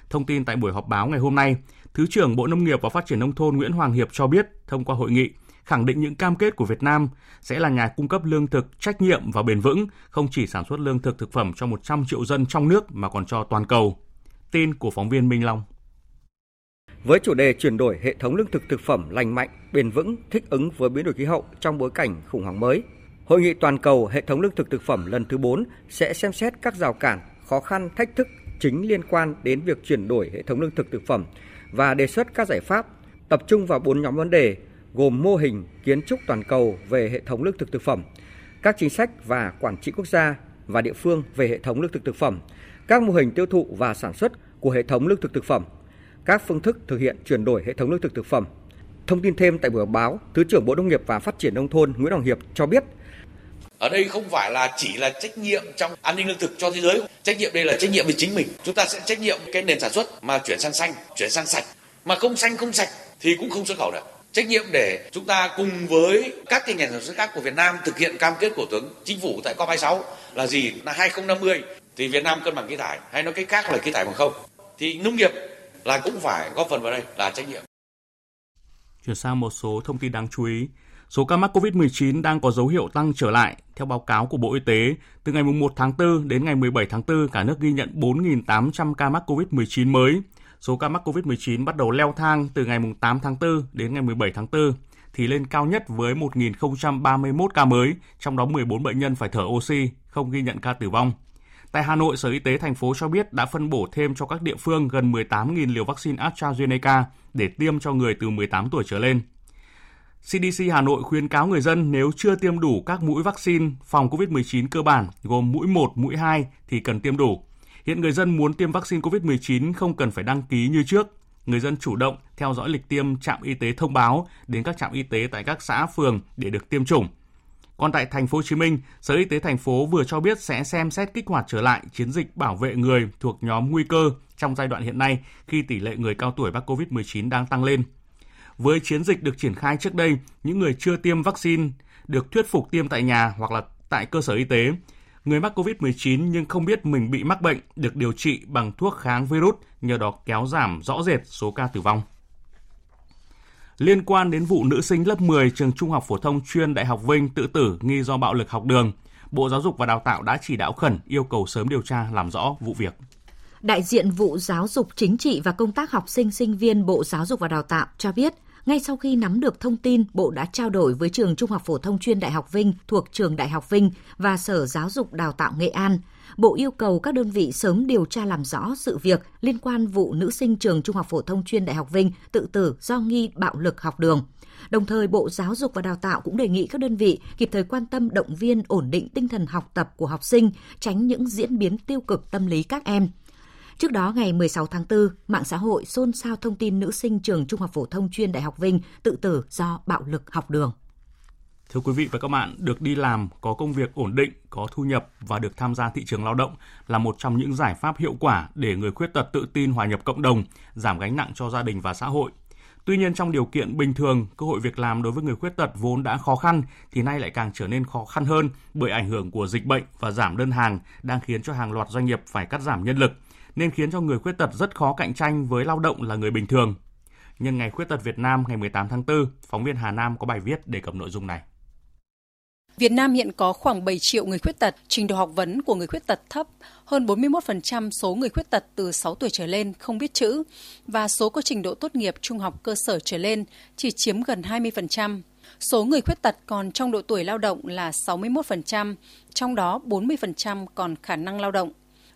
Thông tin tại buổi họp báo ngày hôm nay, Thứ trưởng Bộ Nông nghiệp và Phát triển Nông thôn Nguyễn Hoàng Hiệp cho biết thông qua hội nghị, khẳng định những cam kết của Việt Nam sẽ là nhà cung cấp lương thực trách nhiệm và bền vững, không chỉ sản xuất lương thực thực phẩm cho 100 triệu dân trong nước mà còn cho toàn cầu. Tin của phóng viên Minh Long. Với chủ đề chuyển đổi hệ thống lương thực thực phẩm lành mạnh, bền vững, thích ứng với biến đổi khí hậu trong bối cảnh khủng hoảng mới, Hội nghị toàn cầu hệ thống lương thực thực phẩm lần thứ 4 sẽ xem xét các rào cản, khó khăn, thách thức chính liên quan đến việc chuyển đổi hệ thống lương thực thực phẩm và đề xuất các giải pháp tập trung vào bốn nhóm vấn đề gồm mô hình kiến trúc toàn cầu về hệ thống lương thực thực phẩm, các chính sách và quản trị quốc gia và địa phương về hệ thống lương thực thực phẩm, các mô hình tiêu thụ và sản xuất của hệ thống lương thực thực phẩm, các phương thức thực hiện chuyển đổi hệ thống lương thực thực phẩm. Thông tin thêm tại buổi báo, Thứ trưởng Bộ Nông nghiệp và Phát triển nông thôn Nguyễn Hoàng Hiệp cho biết. Ở đây không phải là chỉ là trách nhiệm trong an ninh lương thực cho thế giới. Trách nhiệm đây là trách nhiệm về chính mình. Chúng ta sẽ trách nhiệm cái nền sản xuất mà chuyển sang xanh chuyển sang sạch. Mà không xanh không sạch thì cũng không xuất khẩu được. Trách nhiệm để chúng ta cùng với các cái nhà sản xuất khác của Việt Nam thực hiện cam kết của tướng chính phủ tại COP26 là gì? Là 2050 thì Việt Nam cân bằng khí thải hay nói cách khác là khí thải bằng không thì nông nghiệp là cũng phải góp phần vào đây là trách nhiệm. Chuyển sang một số thông tin đáng chú ý. Số ca mắc COVID-19 đang có dấu hiệu tăng trở lại. Theo báo cáo của Bộ Y tế, từ ngày 1 tháng 4 đến ngày 17 tháng 4, cả nước ghi nhận 4.800 ca mắc COVID-19 mới. Số ca mắc COVID-19 bắt đầu leo thang từ ngày 8 tháng 4 đến ngày 17 tháng 4 thì lên cao nhất với 1.031 ca mới, trong đó 14 bệnh nhân phải thở oxy, không ghi nhận ca tử vong. Tại Hà Nội, Sở Y tế thành phố cho biết đã phân bổ thêm cho các địa phương gần 18.000 liều vaccine AstraZeneca để tiêm cho người từ 18 tuổi trở lên. CDC Hà Nội khuyến cáo người dân nếu chưa tiêm đủ các mũi vaccine phòng COVID-19 cơ bản gồm mũi 1, mũi 2 thì cần tiêm đủ. Hiện người dân muốn tiêm vaccine COVID-19 không cần phải đăng ký như trước. Người dân chủ động theo dõi lịch tiêm trạm y tế thông báo đến các trạm y tế tại các xã phường để được tiêm chủng. Còn tại thành phố Hồ Chí Minh, Sở Y tế thành phố vừa cho biết sẽ xem xét kích hoạt trở lại chiến dịch bảo vệ người thuộc nhóm nguy cơ trong giai đoạn hiện nay khi tỷ lệ người cao tuổi mắc COVID-19 đang tăng lên. Với chiến dịch được triển khai trước đây, những người chưa tiêm vaccine được thuyết phục tiêm tại nhà hoặc là tại cơ sở y tế. Người mắc COVID-19 nhưng không biết mình bị mắc bệnh được điều trị bằng thuốc kháng virus, nhờ đó kéo giảm rõ rệt số ca tử vong. Liên quan đến vụ nữ sinh lớp 10 trường Trung học phổ thông chuyên Đại học Vinh tự tử nghi do bạo lực học đường, Bộ Giáo dục và Đào tạo đã chỉ đạo khẩn yêu cầu sớm điều tra làm rõ vụ việc. Đại diện vụ giáo dục chính trị và công tác học sinh sinh viên Bộ Giáo dục và Đào tạo cho biết, ngay sau khi nắm được thông tin, Bộ đã trao đổi với trường Trung học phổ thông chuyên Đại học Vinh thuộc trường Đại học Vinh và Sở Giáo dục Đào tạo Nghệ An. Bộ yêu cầu các đơn vị sớm điều tra làm rõ sự việc liên quan vụ nữ sinh trường Trung học phổ thông chuyên Đại học Vinh tự tử do nghi bạo lực học đường. Đồng thời, Bộ Giáo dục và Đào tạo cũng đề nghị các đơn vị kịp thời quan tâm động viên ổn định tinh thần học tập của học sinh, tránh những diễn biến tiêu cực tâm lý các em. Trước đó, ngày 16 tháng 4, mạng xã hội xôn xao thông tin nữ sinh trường Trung học phổ thông chuyên Đại học Vinh tự tử do bạo lực học đường. Thưa quý vị và các bạn, được đi làm, có công việc ổn định, có thu nhập và được tham gia thị trường lao động là một trong những giải pháp hiệu quả để người khuyết tật tự tin hòa nhập cộng đồng, giảm gánh nặng cho gia đình và xã hội. Tuy nhiên trong điều kiện bình thường, cơ hội việc làm đối với người khuyết tật vốn đã khó khăn thì nay lại càng trở nên khó khăn hơn bởi ảnh hưởng của dịch bệnh và giảm đơn hàng đang khiến cho hàng loạt doanh nghiệp phải cắt giảm nhân lực, nên khiến cho người khuyết tật rất khó cạnh tranh với lao động là người bình thường. Nhân ngày khuyết tật Việt Nam ngày 18 tháng 4, phóng viên Hà Nam có bài viết đề cập nội dung này. Việt Nam hiện có khoảng 7 triệu người khuyết tật, trình độ học vấn của người khuyết tật thấp, hơn 41% số người khuyết tật từ 6 tuổi trở lên không biết chữ và số có trình độ tốt nghiệp trung học cơ sở trở lên chỉ chiếm gần 20%. Số người khuyết tật còn trong độ tuổi lao động là 61%, trong đó 40% còn khả năng lao động.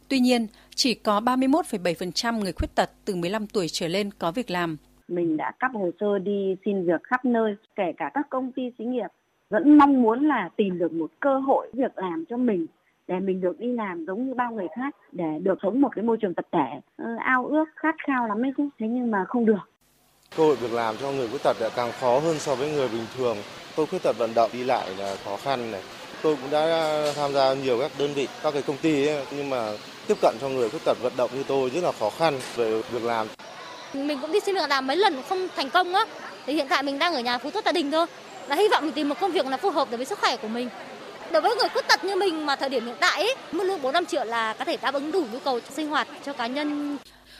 Tuy nhiên, chỉ có 31,7% người khuyết tật từ 15 tuổi trở lên có việc làm. Mình đã cấp hồ sơ đi xin việc khắp nơi, kể cả các công ty xí nghiệp vẫn mong muốn là tìm được một cơ hội việc làm cho mình để mình được đi làm giống như bao người khác để được sống một cái môi trường tập thể ờ, ao ước khát khao lắm ấy chứ. Thế nhưng mà không được. Cơ hội việc làm cho người khuyết tật càng khó hơn so với người bình thường. Tôi khuyết tật vận động đi lại là khó khăn này. Tôi cũng đã tham gia nhiều các đơn vị các cái công ty ấy, nhưng mà tiếp cận cho người khuyết tật vận động như tôi rất là khó khăn về việc làm. Mình cũng đi xin việc làm mấy lần cũng không thành công á. Thì hiện tại mình đang ở nhà phú tốt gia đình thôi là hy vọng mình tìm một công việc là phù hợp đối với sức khỏe của mình đối với người khuyết tật như mình mà thời điểm hiện tại ấy, mức lương 4 5 triệu là có thể đáp ứng đủ nhu cầu sinh hoạt cho cá nhân.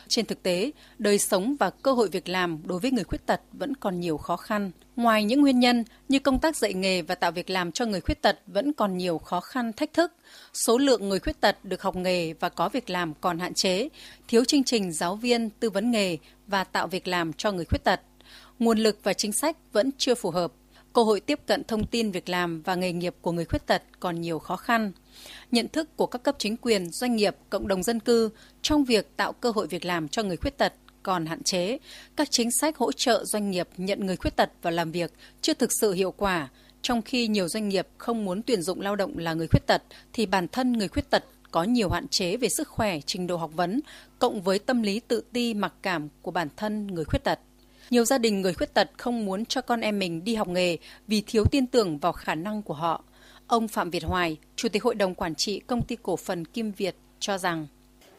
Trên thực tế, đời sống và cơ hội việc làm đối với người khuyết tật vẫn còn nhiều khó khăn. Ngoài những nguyên nhân như công tác dạy nghề và tạo việc làm cho người khuyết tật vẫn còn nhiều khó khăn thách thức, số lượng người khuyết tật được học nghề và có việc làm còn hạn chế, thiếu chương trình giáo viên tư vấn nghề và tạo việc làm cho người khuyết tật. Nguồn lực và chính sách vẫn chưa phù hợp cơ hội tiếp cận thông tin việc làm và nghề nghiệp của người khuyết tật còn nhiều khó khăn. Nhận thức của các cấp chính quyền, doanh nghiệp, cộng đồng dân cư trong việc tạo cơ hội việc làm cho người khuyết tật còn hạn chế. Các chính sách hỗ trợ doanh nghiệp nhận người khuyết tật vào làm việc chưa thực sự hiệu quả, trong khi nhiều doanh nghiệp không muốn tuyển dụng lao động là người khuyết tật thì bản thân người khuyết tật có nhiều hạn chế về sức khỏe, trình độ học vấn, cộng với tâm lý tự ti mặc cảm của bản thân người khuyết tật. Nhiều gia đình người khuyết tật không muốn cho con em mình đi học nghề vì thiếu tin tưởng vào khả năng của họ. Ông Phạm Việt Hoài, Chủ tịch Hội đồng Quản trị Công ty Cổ phần Kim Việt cho rằng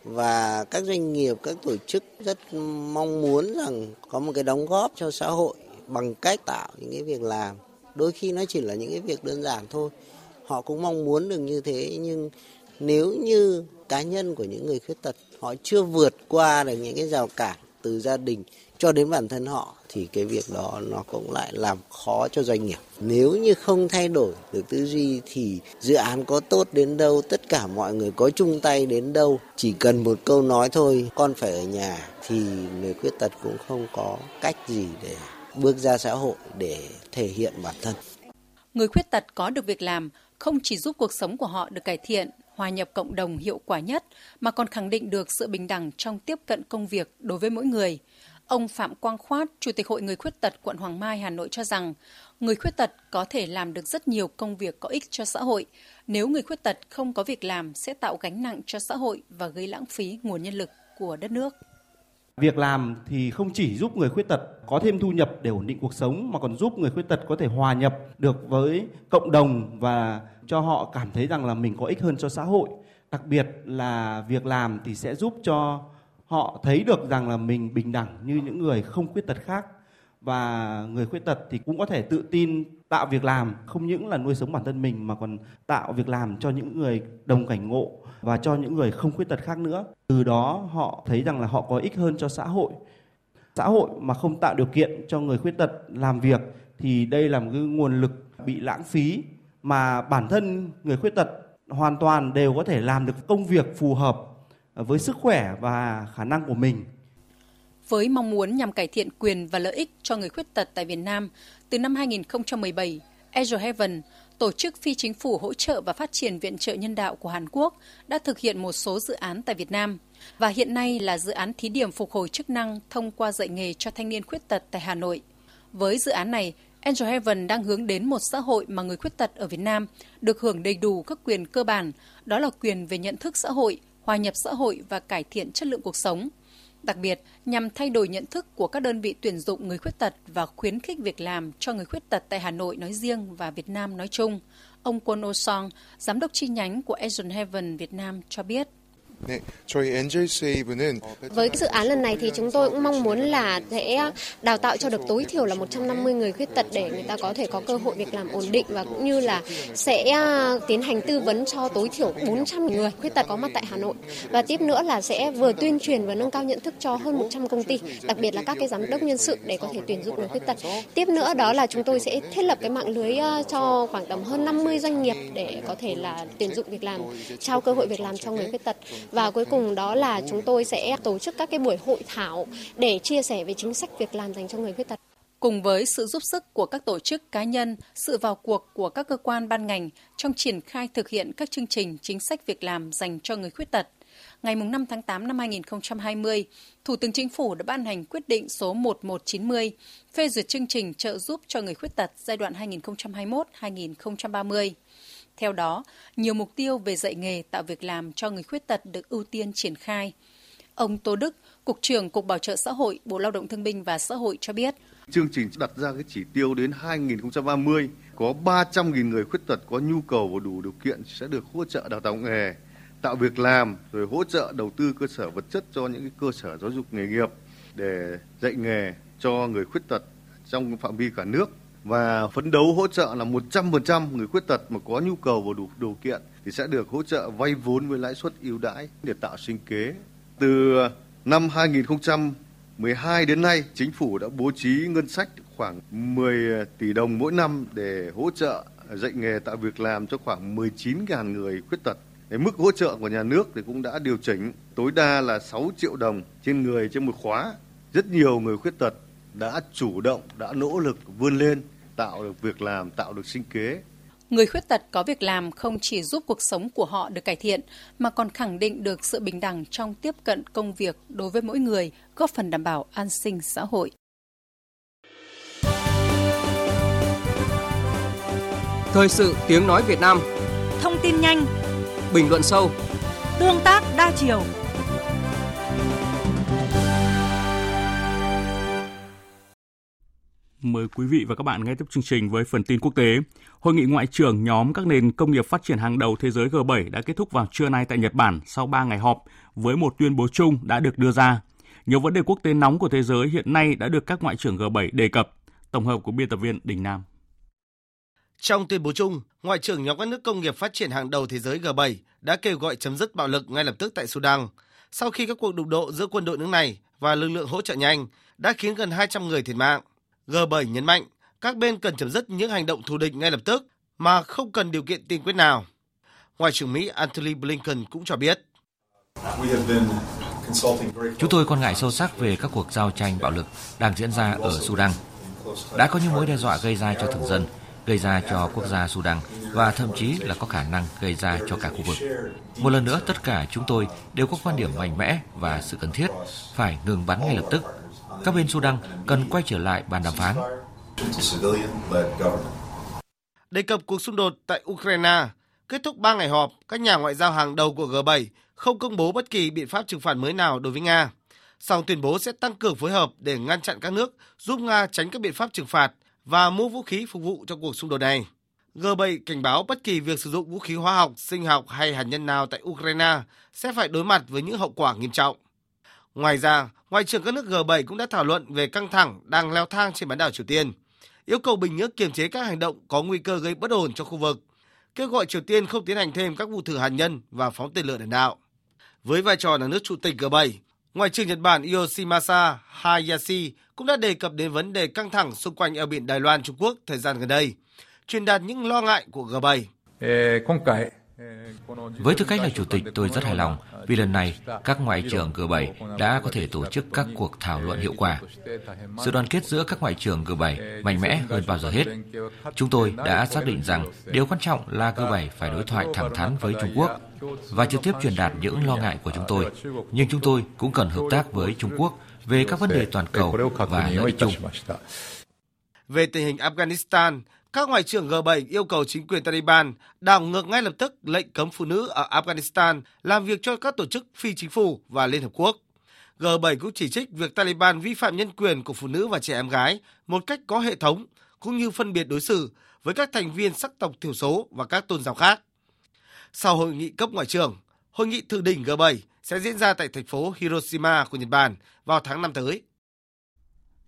và các doanh nghiệp, các tổ chức rất mong muốn rằng có một cái đóng góp cho xã hội bằng cách tạo những cái việc làm. Đôi khi nó chỉ là những cái việc đơn giản thôi. Họ cũng mong muốn được như thế nhưng nếu như cá nhân của những người khuyết tật họ chưa vượt qua được những cái rào cản từ gia đình cho đến bản thân họ thì cái việc đó nó cũng lại làm khó cho doanh nghiệp. Nếu như không thay đổi được tư duy thì dự án có tốt đến đâu, tất cả mọi người có chung tay đến đâu, chỉ cần một câu nói thôi, con phải ở nhà thì người khuyết tật cũng không có cách gì để bước ra xã hội để thể hiện bản thân. Người khuyết tật có được việc làm không chỉ giúp cuộc sống của họ được cải thiện, hòa nhập cộng đồng hiệu quả nhất mà còn khẳng định được sự bình đẳng trong tiếp cận công việc đối với mỗi người – Ông Phạm Quang Khoát, Chủ tịch Hội Người Khuyết Tật quận Hoàng Mai, Hà Nội cho rằng, người khuyết tật có thể làm được rất nhiều công việc có ích cho xã hội. Nếu người khuyết tật không có việc làm sẽ tạo gánh nặng cho xã hội và gây lãng phí nguồn nhân lực của đất nước. Việc làm thì không chỉ giúp người khuyết tật có thêm thu nhập để ổn định cuộc sống mà còn giúp người khuyết tật có thể hòa nhập được với cộng đồng và cho họ cảm thấy rằng là mình có ích hơn cho xã hội. Đặc biệt là việc làm thì sẽ giúp cho họ thấy được rằng là mình bình đẳng như những người không khuyết tật khác. Và người khuyết tật thì cũng có thể tự tin tạo việc làm, không những là nuôi sống bản thân mình mà còn tạo việc làm cho những người đồng cảnh ngộ và cho những người không khuyết tật khác nữa. Từ đó họ thấy rằng là họ có ích hơn cho xã hội. Xã hội mà không tạo điều kiện cho người khuyết tật làm việc thì đây là một cái nguồn lực bị lãng phí mà bản thân người khuyết tật hoàn toàn đều có thể làm được công việc phù hợp À, với sức khỏe và khả năng của mình. Với mong muốn nhằm cải thiện quyền và lợi ích cho người khuyết tật tại Việt Nam, từ năm 2017, Azure Heaven, tổ chức phi chính phủ hỗ trợ và phát triển viện trợ nhân đạo của Hàn Quốc, đã thực hiện một số dự án tại Việt Nam và hiện nay là dự án thí điểm phục hồi chức năng thông qua dạy nghề cho thanh niên khuyết tật tại Hà Nội. Với dự án này, Angel Heaven đang hướng đến một xã hội mà người khuyết tật ở Việt Nam được hưởng đầy đủ các quyền cơ bản, đó là quyền về nhận thức xã hội, hòa nhập xã hội và cải thiện chất lượng cuộc sống. Đặc biệt, nhằm thay đổi nhận thức của các đơn vị tuyển dụng người khuyết tật và khuyến khích việc làm cho người khuyết tật tại Hà Nội nói riêng và Việt Nam nói chung, ông Kwon Oh Song, giám đốc chi nhánh của Asian Heaven Việt Nam cho biết. Với dự án lần này thì chúng tôi cũng mong muốn là sẽ đào tạo cho được tối thiểu là 150 người khuyết tật để người ta có thể có cơ hội việc làm ổn định và cũng như là sẽ à, tiến hành tư vấn cho tối thiểu 400 người khuyết tật có mặt tại Hà Nội. Và tiếp nữa là sẽ vừa tuyên truyền và nâng cao nhận thức cho hơn 100 công ty, đặc biệt là các cái giám đốc nhân sự để có thể tuyển dụng người khuyết tật. Tiếp nữa đó là chúng tôi sẽ thiết lập cái mạng lưới à, cho khoảng tầm hơn 50 doanh nghiệp để có thể là tuyển dụng việc làm, trao cơ hội việc làm cho người khuyết tật và cuối cùng đó là chúng tôi sẽ tổ chức các cái buổi hội thảo để chia sẻ về chính sách việc làm dành cho người khuyết tật. Cùng với sự giúp sức của các tổ chức cá nhân, sự vào cuộc của các cơ quan ban ngành trong triển khai thực hiện các chương trình chính sách việc làm dành cho người khuyết tật, ngày 5 tháng 8 năm 2020, Thủ tướng Chính phủ đã ban hành quyết định số 1190 phê duyệt chương trình trợ giúp cho người khuyết tật giai đoạn 2021-2030. Theo đó, nhiều mục tiêu về dạy nghề tạo việc làm cho người khuyết tật được ưu tiên triển khai. Ông Tô Đức, Cục trưởng Cục Bảo trợ Xã hội, Bộ Lao động Thương binh và Xã hội cho biết. Chương trình đặt ra cái chỉ tiêu đến 2030 có 300.000 người khuyết tật có nhu cầu và đủ điều kiện sẽ được hỗ trợ đào tạo nghề, tạo việc làm, rồi hỗ trợ đầu tư cơ sở vật chất cho những cái cơ sở giáo dục nghề nghiệp để dạy nghề cho người khuyết tật trong phạm vi cả nước và phấn đấu hỗ trợ là 100% người khuyết tật mà có nhu cầu và đủ điều kiện thì sẽ được hỗ trợ vay vốn với lãi suất ưu đãi để tạo sinh kế. Từ năm 2012 đến nay, chính phủ đã bố trí ngân sách khoảng 10 tỷ đồng mỗi năm để hỗ trợ dạy nghề tạo việc làm cho khoảng 19.000 người khuyết tật. Mức hỗ trợ của nhà nước thì cũng đã điều chỉnh tối đa là 6 triệu đồng trên người trên một khóa. Rất nhiều người khuyết tật đã chủ động, đã nỗ lực vươn lên tạo được việc làm, tạo được sinh kế. Người khuyết tật có việc làm không chỉ giúp cuộc sống của họ được cải thiện, mà còn khẳng định được sự bình đẳng trong tiếp cận công việc đối với mỗi người, góp phần đảm bảo an sinh xã hội. Thời sự tiếng nói Việt Nam Thông tin nhanh Bình luận sâu Tương tác đa chiều Mời quý vị và các bạn nghe tiếp chương trình với phần tin quốc tế. Hội nghị ngoại trưởng nhóm các nền công nghiệp phát triển hàng đầu thế giới G7 đã kết thúc vào trưa nay tại Nhật Bản sau 3 ngày họp với một tuyên bố chung đã được đưa ra. Nhiều vấn đề quốc tế nóng của thế giới hiện nay đã được các ngoại trưởng G7 đề cập. Tổng hợp của biên tập viên Đình Nam. Trong tuyên bố chung, Ngoại trưởng nhóm các nước công nghiệp phát triển hàng đầu thế giới G7 đã kêu gọi chấm dứt bạo lực ngay lập tức tại Sudan, sau khi các cuộc đụng độ giữa quân đội nước này và lực lượng hỗ trợ nhanh đã khiến gần 200 người thiệt mạng. G7 nhấn mạnh các bên cần chấm dứt những hành động thù địch ngay lập tức mà không cần điều kiện tiên quyết nào. Ngoại trưởng Mỹ Antony Blinken cũng cho biết. Chúng tôi quan ngại sâu sắc về các cuộc giao tranh bạo lực đang diễn ra ở Sudan. Đã có những mối đe dọa gây ra cho thường dân, gây ra cho quốc gia Sudan và thậm chí là có khả năng gây ra cho cả khu vực. Một lần nữa, tất cả chúng tôi đều có quan điểm mạnh mẽ và sự cần thiết phải ngừng bắn ngay lập tức. Các bên Sudan cần quay trở lại bàn đàm phán. Đề cập cuộc xung đột tại Ukraine, kết thúc 3 ngày họp, các nhà ngoại giao hàng đầu của G7 không công bố bất kỳ biện pháp trừng phạt mới nào đối với Nga. Song tuyên bố sẽ tăng cường phối hợp để ngăn chặn các nước giúp Nga tránh các biện pháp trừng phạt và mua vũ khí phục vụ cho cuộc xung đột này. G7 cảnh báo bất kỳ việc sử dụng vũ khí hóa học, sinh học hay hạt nhân nào tại Ukraine sẽ phải đối mặt với những hậu quả nghiêm trọng. Ngoài ra, Ngoại trưởng các nước G7 cũng đã thảo luận về căng thẳng đang leo thang trên bán đảo Triều Tiên, yêu cầu Bình Nhưỡng kiềm chế các hành động có nguy cơ gây bất ổn cho khu vực, kêu gọi Triều Tiên không tiến hành thêm các vụ thử hạt nhân và phóng tên lửa đạn đạo. Với vai trò là nước chủ tịch G7, Ngoại trưởng Nhật Bản Yoshimasa Hayashi cũng đã đề cập đến vấn đề căng thẳng xung quanh eo biển Đài Loan Trung Quốc thời gian gần đây, truyền đạt những lo ngại của G7. Với tư cách là chủ tịch, tôi rất hài lòng vì lần này các ngoại trưởng G7 đã có thể tổ chức các cuộc thảo luận hiệu quả. Sự đoàn kết giữa các ngoại trưởng G7 mạnh mẽ hơn bao giờ hết. Chúng tôi đã xác định rằng điều quan trọng là G7 phải đối thoại thẳng thắn với Trung Quốc và trực tiếp truyền đạt những lo ngại của chúng tôi. Nhưng chúng tôi cũng cần hợp tác với Trung Quốc về các vấn đề toàn cầu và lợi ích chung. Về tình hình Afghanistan, các ngoại trưởng G7 yêu cầu chính quyền Taliban đảo ngược ngay lập tức lệnh cấm phụ nữ ở Afghanistan làm việc cho các tổ chức phi chính phủ và Liên Hợp Quốc. G7 cũng chỉ trích việc Taliban vi phạm nhân quyền của phụ nữ và trẻ em gái một cách có hệ thống, cũng như phân biệt đối xử với các thành viên sắc tộc thiểu số và các tôn giáo khác. Sau hội nghị cấp ngoại trưởng, hội nghị thượng đỉnh G7 sẽ diễn ra tại thành phố Hiroshima của Nhật Bản vào tháng 5 tới.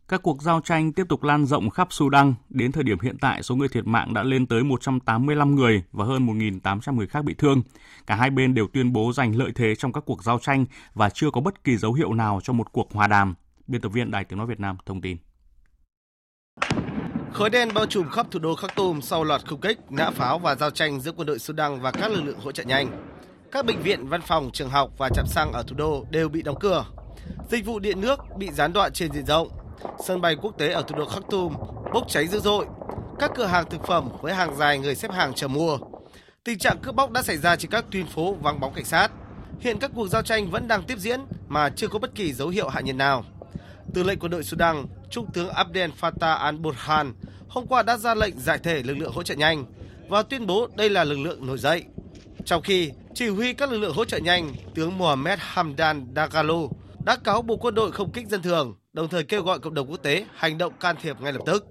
Các cuộc giao tranh tiếp tục lan rộng khắp Sudan. Đến thời điểm hiện tại, số người thiệt mạng đã lên tới 185 người và hơn 1.800 người khác bị thương. Cả hai bên đều tuyên bố giành lợi thế trong các cuộc giao tranh và chưa có bất kỳ dấu hiệu nào cho một cuộc hòa đàm. Biên tập viên Đài Tiếng Nói Việt Nam thông tin. Khói đen bao trùm khắp thủ đô Khartoum sau loạt không kích, nã pháo và giao tranh giữa quân đội Sudan và các lực lượng hỗ trợ nhanh. Các bệnh viện, văn phòng, trường học và trạm xăng ở thủ đô đều bị đóng cửa. Dịch vụ điện nước bị gián đoạn trên diện rộng sân bay quốc tế ở thủ đô Khartoum bốc cháy dữ dội. Các cửa hàng thực phẩm với hàng dài người xếp hàng chờ mua. Tình trạng cướp bóc đã xảy ra trên các tuyến phố vắng bóng cảnh sát. Hiện các cuộc giao tranh vẫn đang tiếp diễn mà chưa có bất kỳ dấu hiệu hạ nhiệt nào. Tư lệnh quân đội Sudan, Trung tướng Abdel Fattah al-Burhan hôm qua đã ra lệnh giải thể lực lượng hỗ trợ nhanh và tuyên bố đây là lực lượng nổi dậy. Trong khi chỉ huy các lực lượng hỗ trợ nhanh, tướng Mohamed Hamdan Dagalo đã cáo buộc quân đội không kích dân thường đồng thời kêu gọi cộng đồng quốc tế hành động can thiệp ngay lập tức.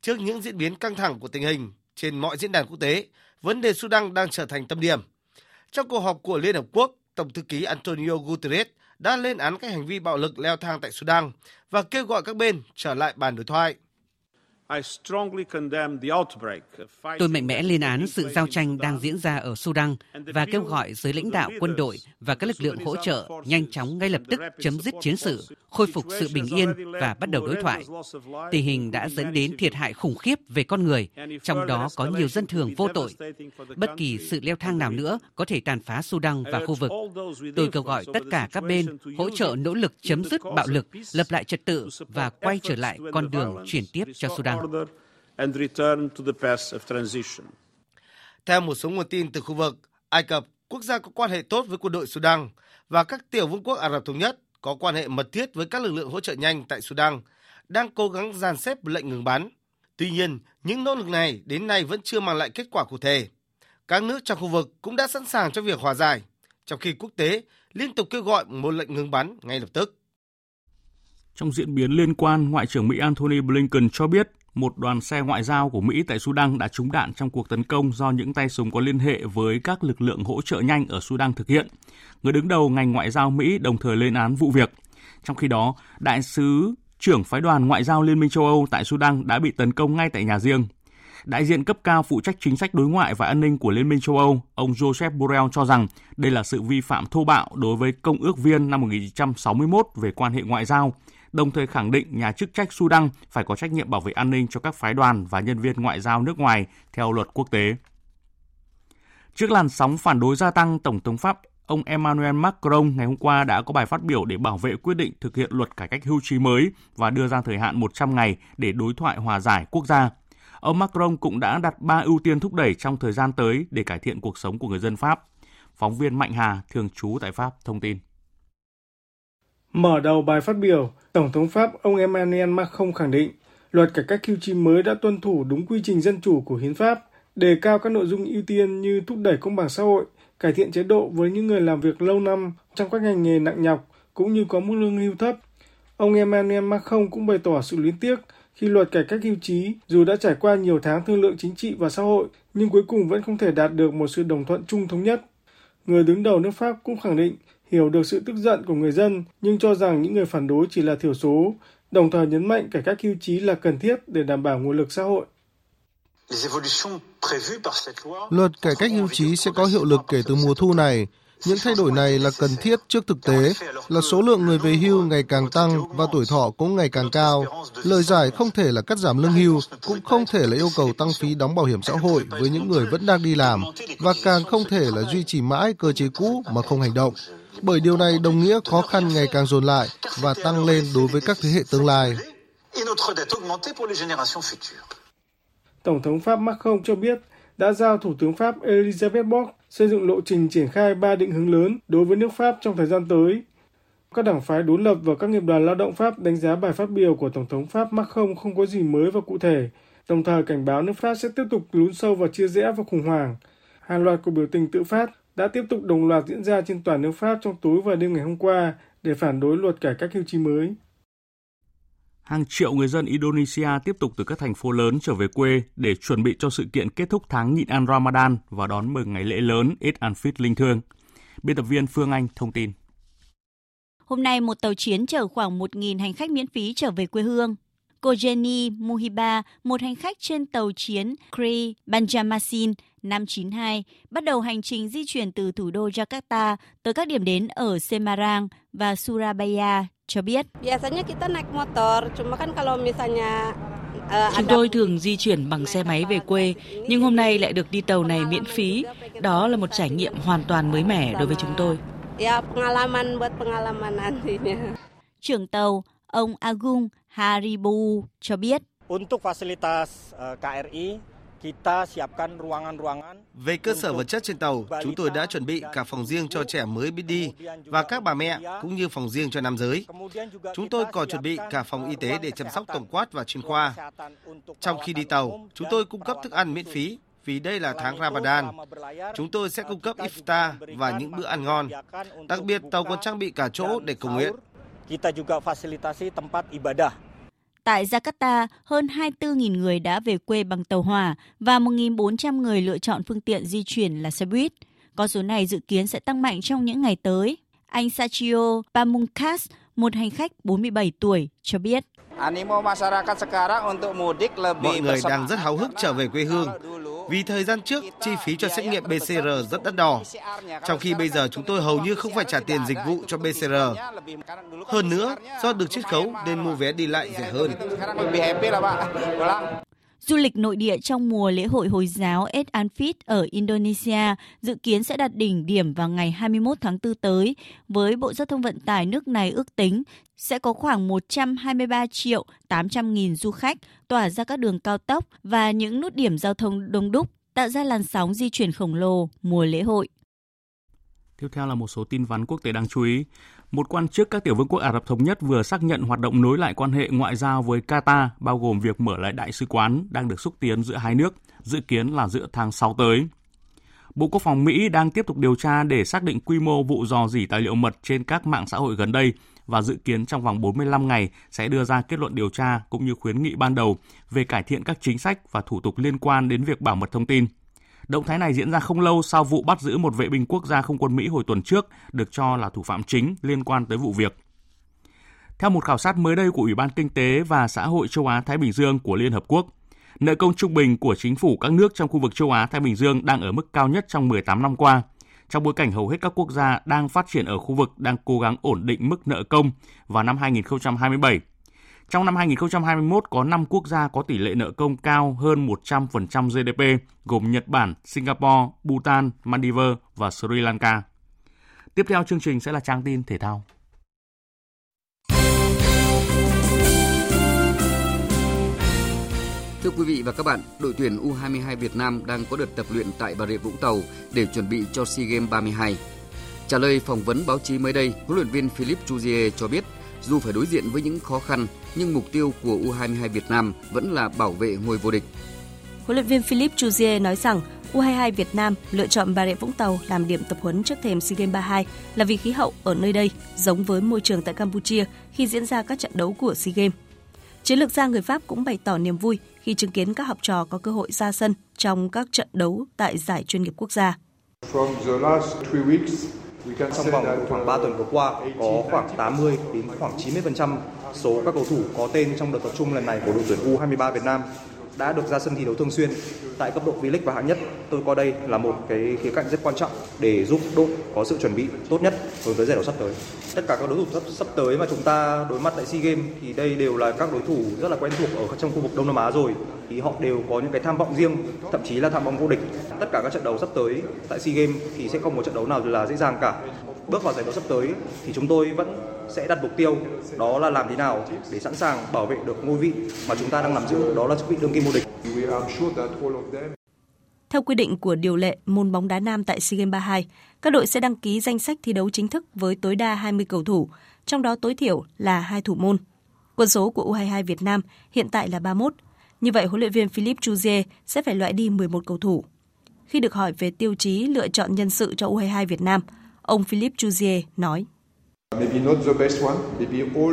Trước những diễn biến căng thẳng của tình hình trên mọi diễn đàn quốc tế, vấn đề Sudan đang trở thành tâm điểm. Trong cuộc họp của Liên Hợp Quốc, Tổng thư ký Antonio Guterres đã lên án các hành vi bạo lực leo thang tại Sudan và kêu gọi các bên trở lại bàn đối thoại. Tôi mạnh mẽ lên án sự giao tranh đang diễn ra ở Sudan và kêu gọi giới lãnh đạo quân đội và các lực lượng hỗ trợ nhanh chóng ngay lập tức chấm dứt chiến sự, khôi phục sự bình yên và bắt đầu đối thoại. Tình hình đã dẫn đến thiệt hại khủng khiếp về con người, trong đó có nhiều dân thường vô tội. Bất kỳ sự leo thang nào nữa có thể tàn phá Sudan và khu vực. Tôi kêu gọi tất cả các bên hỗ trợ nỗ lực chấm dứt bạo lực, lập lại trật tự và quay trở lại con đường chuyển tiếp cho Sudan. Theo một số nguồn tin từ khu vực, Ai Cập, quốc gia có quan hệ tốt với quân đội Sudan, và các tiểu vương quốc Ả Rập Thống Nhất có quan hệ mật thiết với các lực lượng hỗ trợ nhanh tại Sudan, đang cố gắng dàn xếp lệnh ngừng bắn. Tuy nhiên, những nỗ lực này đến nay vẫn chưa mang lại kết quả cụ thể. Các nước trong khu vực cũng đã sẵn sàng cho việc hòa giải, trong khi quốc tế liên tục kêu gọi một lệnh ngừng bắn ngay lập tức. Trong diễn biến liên quan, Ngoại trưởng Mỹ Antony Blinken cho biết một đoàn xe ngoại giao của Mỹ tại Sudan đã trúng đạn trong cuộc tấn công do những tay súng có liên hệ với các lực lượng hỗ trợ nhanh ở Sudan thực hiện. Người đứng đầu ngành ngoại giao Mỹ đồng thời lên án vụ việc. Trong khi đó, đại sứ trưởng phái đoàn ngoại giao Liên minh châu Âu tại Sudan đã bị tấn công ngay tại nhà riêng. Đại diện cấp cao phụ trách chính sách đối ngoại và an ninh của Liên minh châu Âu, ông Joseph Borrell cho rằng đây là sự vi phạm thô bạo đối với công ước viên năm 1961 về quan hệ ngoại giao, đồng thời khẳng định nhà chức trách Sudan phải có trách nhiệm bảo vệ an ninh cho các phái đoàn và nhân viên ngoại giao nước ngoài theo luật quốc tế. Trước làn sóng phản đối gia tăng, Tổng thống Pháp ông Emmanuel Macron ngày hôm qua đã có bài phát biểu để bảo vệ quyết định thực hiện luật cải cách hưu trí mới và đưa ra thời hạn 100 ngày để đối thoại hòa giải quốc gia. Ông Macron cũng đã đặt ba ưu tiên thúc đẩy trong thời gian tới để cải thiện cuộc sống của người dân Pháp. Phóng viên Mạnh Hà, thường trú tại Pháp, thông tin. Mở đầu bài phát biểu, Tổng thống Pháp ông Emmanuel Macron khẳng định luật cải cách hưu trí mới đã tuân thủ đúng quy trình dân chủ của hiến pháp, đề cao các nội dung ưu tiên như thúc đẩy công bằng xã hội, cải thiện chế độ với những người làm việc lâu năm trong các ngành nghề nặng nhọc cũng như có mức lương hưu thấp. Ông Emmanuel Macron cũng bày tỏ sự luyến tiếc khi luật cải cách hưu trí dù đã trải qua nhiều tháng thương lượng chính trị và xã hội nhưng cuối cùng vẫn không thể đạt được một sự đồng thuận chung thống nhất. Người đứng đầu nước Pháp cũng khẳng định hiểu được sự tức giận của người dân nhưng cho rằng những người phản đối chỉ là thiểu số, đồng thời nhấn mạnh cải cách hưu trí là cần thiết để đảm bảo nguồn lực xã hội. Luật cải cách hưu trí sẽ có hiệu lực kể từ mùa thu này. Những thay đổi này là cần thiết trước thực tế là số lượng người về hưu ngày càng tăng và tuổi thọ cũng ngày càng cao. Lời giải không thể là cắt giảm lương hưu, cũng không thể là yêu cầu tăng phí đóng bảo hiểm xã hội với những người vẫn đang đi làm và càng không thể là duy trì mãi cơ chế cũ mà không hành động. Bởi điều này đồng nghĩa khó khăn ngày càng dồn lại và tăng lên đối với các thế hệ tương lai. Tổng thống Pháp Macron cho biết đã giao Thủ tướng Pháp Elizabeth Borg xây dựng lộ trình triển khai ba định hướng lớn đối với nước Pháp trong thời gian tới. Các đảng phái đối lập và các nghiệp đoàn lao động Pháp đánh giá bài phát biểu của Tổng thống Pháp Macron không có gì mới và cụ thể, đồng thời cảnh báo nước Pháp sẽ tiếp tục lún sâu vào chia rẽ và khủng hoảng. Hàng loạt cuộc biểu tình tự phát đã tiếp tục đồng loạt diễn ra trên toàn nước Pháp trong tối và đêm ngày hôm qua để phản đối luật cải cách hưu trí mới. Hàng triệu người dân Indonesia tiếp tục từ các thành phố lớn trở về quê để chuẩn bị cho sự kiện kết thúc tháng nhịn ăn Ramadan và đón mừng ngày lễ lớn Eid al-Fitr linh thương. Biên tập viên Phương Anh thông tin. Hôm nay, một tàu chiến chở khoảng 1.000 hành khách miễn phí trở về quê hương. Cô Jenny Muhiba, một hành khách trên tàu chiến Kri Banjarmasin 592, bắt đầu hành trình di chuyển từ thủ đô Jakarta tới các điểm đến ở Semarang và Surabaya cho biết. Chúng tôi thường di chuyển bằng xe máy về quê, nhưng hôm nay lại được đi tàu này miễn phí. Đó là một trải nghiệm hoàn toàn mới mẻ đối với chúng tôi. Trưởng tàu, ông Agung Haribu cho biết. Untuk fasilitas KRI về cơ sở vật chất trên tàu, chúng tôi đã chuẩn bị cả phòng riêng cho trẻ mới biết đi và các bà mẹ cũng như phòng riêng cho nam giới. Chúng tôi còn chuẩn bị cả phòng y tế để chăm sóc tổng quát và chuyên khoa. Trong khi đi tàu, chúng tôi cung cấp thức ăn miễn phí vì đây là tháng Ramadan. Chúng tôi sẽ cung cấp iftar và những bữa ăn ngon. Đặc biệt, tàu còn trang bị cả chỗ để cầu nguyện. Kita juga fasilitasi tempat ibadah Tại Jakarta, hơn 24.000 người đã về quê bằng tàu hỏa và 1.400 người lựa chọn phương tiện di chuyển là xe buýt. Con số này dự kiến sẽ tăng mạnh trong những ngày tới. Anh Sachio Pamungkas, một hành khách 47 tuổi, cho biết. Mọi người đang rất háo hức trở về quê hương. Vì thời gian trước, chi phí cho xét nghiệm PCR rất đắt đỏ, trong khi bây giờ chúng tôi hầu như không phải trả tiền dịch vụ cho PCR. Hơn nữa, do được chiết khấu nên mua vé đi lại rẻ hơn. Du lịch nội địa trong mùa lễ hội Hồi giáo Eid al-Fitr ở Indonesia dự kiến sẽ đạt đỉnh điểm vào ngày 21 tháng 4 tới, với Bộ Giao thông Vận tải nước này ước tính sẽ có khoảng 123 triệu 800 nghìn du khách tỏa ra các đường cao tốc và những nút điểm giao thông đông đúc, tạo ra làn sóng di chuyển khổng lồ mùa lễ hội. Tiếp theo là một số tin vắn quốc tế đáng chú ý. Một quan chức các tiểu vương quốc Ả Rập Thống Nhất vừa xác nhận hoạt động nối lại quan hệ ngoại giao với Qatar, bao gồm việc mở lại đại sứ quán đang được xúc tiến giữa hai nước, dự kiến là giữa tháng 6 tới. Bộ Quốc phòng Mỹ đang tiếp tục điều tra để xác định quy mô vụ dò dỉ tài liệu mật trên các mạng xã hội gần đây và dự kiến trong vòng 45 ngày sẽ đưa ra kết luận điều tra cũng như khuyến nghị ban đầu về cải thiện các chính sách và thủ tục liên quan đến việc bảo mật thông tin. Động thái này diễn ra không lâu sau vụ bắt giữ một vệ binh quốc gia không quân Mỹ hồi tuần trước, được cho là thủ phạm chính liên quan tới vụ việc. Theo một khảo sát mới đây của Ủy ban Kinh tế và Xã hội châu Á-Thái Bình Dương của Liên Hợp Quốc, nợ công trung bình của chính phủ các nước trong khu vực châu Á-Thái Bình Dương đang ở mức cao nhất trong 18 năm qua, trong bối cảnh hầu hết các quốc gia đang phát triển ở khu vực đang cố gắng ổn định mức nợ công vào năm 2027. Trong năm 2021 có 5 quốc gia có tỷ lệ nợ công cao hơn 100% GDP, gồm Nhật Bản, Singapore, Bhutan, Maldives và Sri Lanka. Tiếp theo chương trình sẽ là trang tin thể thao. Thưa quý vị và các bạn, đội tuyển U22 Việt Nam đang có đợt tập luyện tại Bà Rịa Vũng Tàu để chuẩn bị cho SEA Games 32. Trả lời phỏng vấn báo chí mới đây, huấn luyện viên Philip Chuzier cho biết dù phải đối diện với những khó khăn, nhưng mục tiêu của U22 Việt Nam vẫn là bảo vệ ngôi vô địch. Huấn luyện viên Philip Chuzier nói rằng U22 Việt Nam lựa chọn Bà Rịa Vũng Tàu làm điểm tập huấn trước thềm SEA Games 32 là vì khí hậu ở nơi đây giống với môi trường tại Campuchia khi diễn ra các trận đấu của SEA Games. Chiến lược gia người Pháp cũng bày tỏ niềm vui khi chứng kiến các học trò có cơ hội ra sân trong các trận đấu tại giải chuyên nghiệp quốc gia. Trong vòng khoảng 3 tuần vừa qua, có khoảng 80 đến khoảng 90% số các cầu thủ có tên trong đợt tập trung lần này của đội tuyển U23 Việt Nam đã được ra sân thi đấu thường xuyên. tại cấp độ V-League và hạng nhất, tôi coi đây là một cái khía cạnh rất quan trọng để giúp đội có sự chuẩn bị tốt nhất đối với giải đấu sắp tới. Tất cả các đối thủ sắp, sắp tới mà chúng ta đối mặt tại SEA Games thì đây đều là các đối thủ rất là quen thuộc ở trong khu vực Đông Nam Á rồi. Thì họ đều có những cái tham vọng riêng, thậm chí là tham vọng vô địch. Tất cả các trận đấu sắp tới tại SEA Games thì sẽ không có trận đấu nào là dễ dàng cả. Bước vào giải đấu sắp tới thì chúng tôi vẫn sẽ đặt mục tiêu đó là làm thế nào để sẵn sàng bảo vệ được ngôi vị mà chúng ta đang nắm giữ đó là chức vị đương kim vô địch. Theo quy định của điều lệ môn bóng đá nam tại SEA Games 32, các đội sẽ đăng ký danh sách thi đấu chính thức với tối đa 20 cầu thủ, trong đó tối thiểu là hai thủ môn. Quân số của U22 Việt Nam hiện tại là 31. Như vậy, huấn luyện viên Philippe Chuzier sẽ phải loại đi 11 cầu thủ. Khi được hỏi về tiêu chí lựa chọn nhân sự cho U22 Việt Nam, ông Philippe Chuzier nói.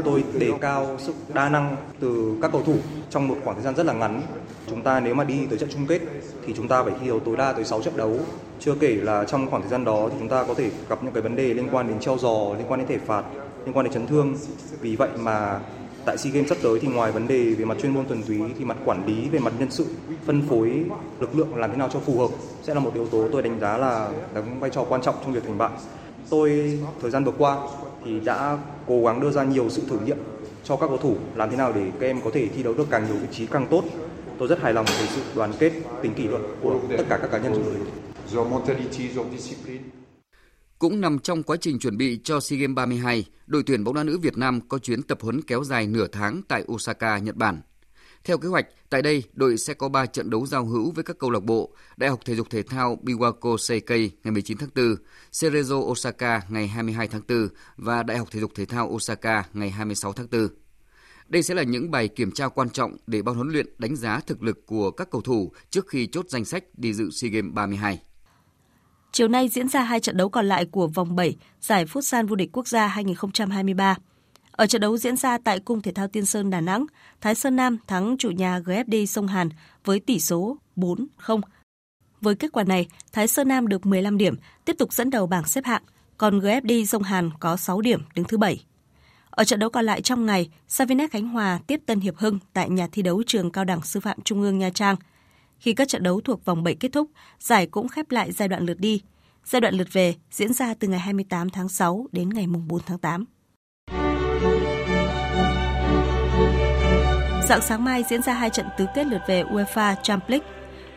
Tôi đề cao sức đa năng từ các cầu thủ trong một khoảng thời gian rất là ngắn. Chúng ta nếu mà đi tới trận chung kết thì chúng ta phải thi đấu tối đa tới 6 trận đấu. Chưa kể là trong khoảng thời gian đó thì chúng ta có thể gặp những cái vấn đề liên quan đến treo giò, liên quan đến thể phạt, liên quan đến chấn thương. Vì vậy mà tại SEA Games sắp tới thì ngoài vấn đề về mặt chuyên môn thuần túy thì mặt quản lý về mặt nhân sự, phân phối lực lượng làm thế nào cho phù hợp sẽ là một yếu tố tôi đánh giá là đóng vai trò quan trọng trong việc thành bại. Tôi thời gian vừa qua thì đã cố gắng đưa ra nhiều sự thử nghiệm cho các cầu thủ làm thế nào để các em có thể thi đấu được càng nhiều vị trí càng tốt. Tôi rất hài lòng về sự đoàn kết, tính kỷ luật của tất cả các cá nhân trong đội. Cũng nằm trong quá trình chuẩn bị cho SEA Games 32, đội tuyển bóng đá nữ Việt Nam có chuyến tập huấn kéo dài nửa tháng tại Osaka, Nhật Bản. Theo kế hoạch, tại đây đội sẽ có 3 trận đấu giao hữu với các câu lạc bộ Đại học Thể dục Thể thao Biwako Seikei ngày 19 tháng 4, Cerezo Osaka ngày 22 tháng 4 và Đại học Thể dục Thể thao Osaka ngày 26 tháng 4. Đây sẽ là những bài kiểm tra quan trọng để ban huấn luyện đánh giá thực lực của các cầu thủ trước khi chốt danh sách đi dự SEA Games 32. Chiều nay diễn ra hai trận đấu còn lại của vòng 7 giải Futsal vô địch quốc gia 2023. Ở trận đấu diễn ra tại Cung Thể thao Tiên Sơn Đà Nẵng, Thái Sơn Nam thắng chủ nhà GFD Sông Hàn với tỷ số 4-0. Với kết quả này, Thái Sơn Nam được 15 điểm, tiếp tục dẫn đầu bảng xếp hạng, còn GFD Sông Hàn có 6 điểm, đứng thứ 7. Ở trận đấu còn lại trong ngày, Savinet Khánh Hòa tiếp Tân Hiệp Hưng tại nhà thi đấu trường Cao đẳng Sư phạm Trung ương Nha Trang. Khi các trận đấu thuộc vòng 7 kết thúc, giải cũng khép lại giai đoạn lượt đi. Giai đoạn lượt về diễn ra từ ngày 28 tháng 6 đến ngày 4 tháng 8. Dạng sáng mai diễn ra hai trận tứ kết lượt về UEFA Champions League.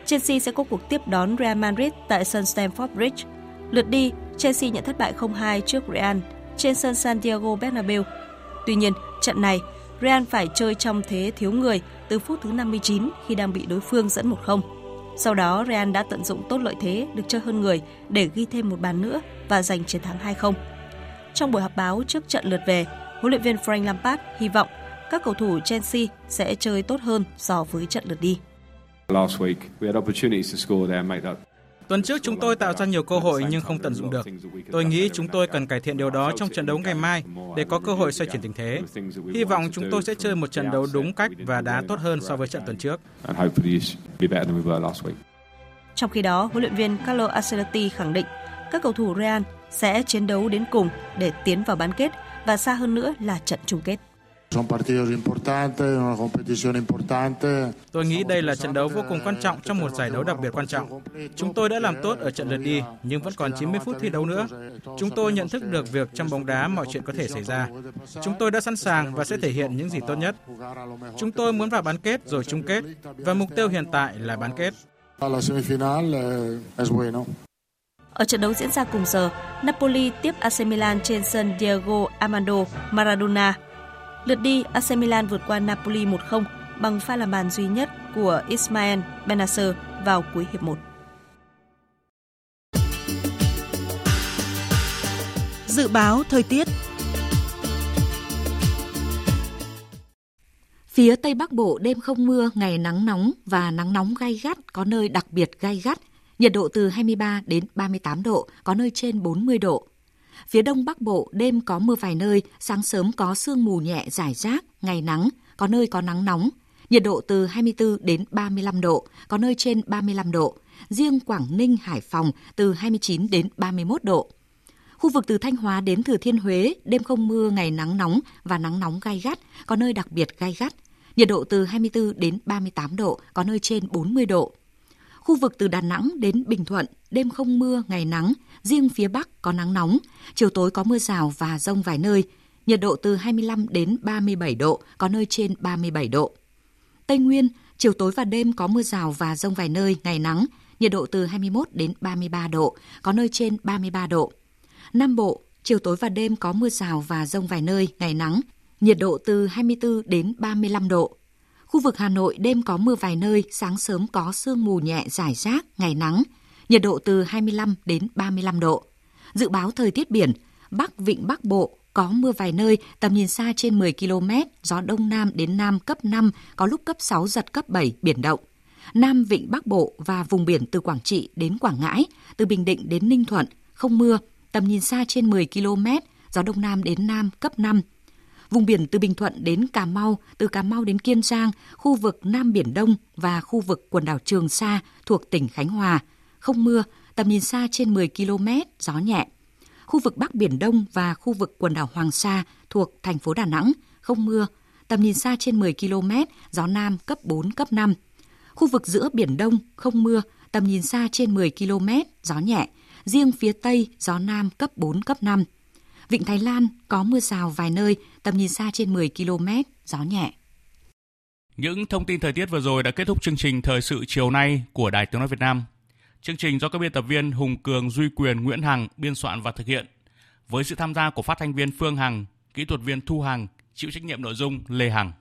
Chelsea sẽ có cuộc tiếp đón Real Madrid tại sân Stamford Bridge. Lượt đi, Chelsea nhận thất bại 0-2 trước Real trên sân Santiago Bernabeu. Tuy nhiên, trận này, Real phải chơi trong thế thiếu người từ phút thứ 59 khi đang bị đối phương dẫn 1-0. Sau đó, Real đã tận dụng tốt lợi thế được chơi hơn người để ghi thêm một bàn nữa và giành chiến thắng 2-0. Trong buổi họp báo trước trận lượt về, huấn luyện viên Frank Lampard hy vọng các cầu thủ Chelsea sẽ chơi tốt hơn so với trận lượt đi. Tuần trước chúng tôi tạo ra nhiều cơ hội nhưng không tận dụng được. Tôi nghĩ chúng tôi cần cải thiện điều đó trong trận đấu ngày mai để có cơ hội xoay chuyển tình thế. Hy vọng chúng tôi sẽ chơi một trận đấu đúng cách và đá tốt hơn so với trận tuần trước. Trong khi đó, huấn luyện viên Carlo Ancelotti khẳng định các cầu thủ Real sẽ chiến đấu đến cùng để tiến vào bán kết và xa hơn nữa là trận chung kết. Tôi nghĩ đây là trận đấu vô cùng quan trọng trong một giải đấu đặc biệt quan trọng. Chúng tôi đã làm tốt ở trận lượt đi, nhưng vẫn còn 90 phút thi đấu nữa. Chúng tôi nhận thức được việc trong bóng đá mọi chuyện có thể xảy ra. Chúng tôi đã sẵn sàng và sẽ thể hiện những gì tốt nhất. Chúng tôi muốn vào bán kết rồi chung kết, và mục tiêu hiện tại là bán kết. Ở trận đấu diễn ra cùng giờ, Napoli tiếp AC Milan trên sân Diego Armando Maradona. Lượt đi, AC Milan vượt qua Napoli 1-0 bằng pha làm bàn duy nhất của Ismael Benacer vào cuối hiệp 1. Dự báo thời tiết Phía Tây Bắc Bộ đêm không mưa, ngày nắng nóng và nắng nóng gay gắt, có nơi đặc biệt gay gắt, nhiệt độ từ 23 đến 38 độ, có nơi trên 40 độ. Phía Đông Bắc Bộ đêm có mưa vài nơi, sáng sớm có sương mù nhẹ rải rác, ngày nắng, có nơi có nắng nóng. Nhiệt độ từ 24 đến 35 độ, có nơi trên 35 độ. Riêng Quảng Ninh, Hải Phòng từ 29 đến 31 độ. Khu vực từ Thanh Hóa đến Thừa Thiên Huế, đêm không mưa, ngày nắng nóng và nắng nóng gai gắt, có nơi đặc biệt gai gắt. Nhiệt độ từ 24 đến 38 độ, có nơi trên 40 độ. Khu vực từ Đà Nẵng đến Bình Thuận, đêm không mưa, ngày nắng, riêng phía Bắc có nắng nóng, chiều tối có mưa rào và rông vài nơi, nhiệt độ từ 25 đến 37 độ, có nơi trên 37 độ. Tây Nguyên, chiều tối và đêm có mưa rào và rông vài nơi, ngày nắng, nhiệt độ từ 21 đến 33 độ, có nơi trên 33 độ. Nam Bộ, chiều tối và đêm có mưa rào và rông vài nơi, ngày nắng, nhiệt độ từ 24 đến 35 độ. Khu vực Hà Nội đêm có mưa vài nơi, sáng sớm có sương mù nhẹ rải rác, ngày nắng, nhiệt độ từ 25 đến 35 độ. Dự báo thời tiết biển, Bắc Vịnh Bắc Bộ có mưa vài nơi, tầm nhìn xa trên 10 km, gió Đông Nam đến Nam cấp 5, có lúc cấp 6, giật cấp 7, biển động. Nam Vịnh Bắc Bộ và vùng biển từ Quảng Trị đến Quảng Ngãi, từ Bình Định đến Ninh Thuận, không mưa, tầm nhìn xa trên 10 km, gió Đông Nam đến Nam cấp 5. Vùng biển từ Bình Thuận đến Cà Mau, từ Cà Mau đến Kiên Giang, khu vực Nam Biển Đông và khu vực quần đảo Trường Sa thuộc tỉnh Khánh Hòa, không mưa, tầm nhìn xa trên 10 km, gió nhẹ. Khu vực Bắc Biển Đông và khu vực quần đảo Hoàng Sa thuộc thành phố Đà Nẵng, không mưa, tầm nhìn xa trên 10 km, gió Nam cấp 4, cấp 5. Khu vực giữa Biển Đông không mưa, tầm nhìn xa trên 10 km, gió nhẹ. Riêng phía Tây, gió Nam cấp 4, cấp 5. Vịnh Thái Lan có mưa rào vài nơi, tầm nhìn xa trên 10 km, gió nhẹ. Những thông tin thời tiết vừa rồi đã kết thúc chương trình Thời sự chiều nay của Đài Tiếng Nói Việt Nam. Chương trình do các biên tập viên Hùng Cường, Duy Quyền, Nguyễn Hằng biên soạn và thực hiện. Với sự tham gia của phát thanh viên Phương Hằng, kỹ thuật viên Thu Hằng, chịu trách nhiệm nội dung Lê Hằng.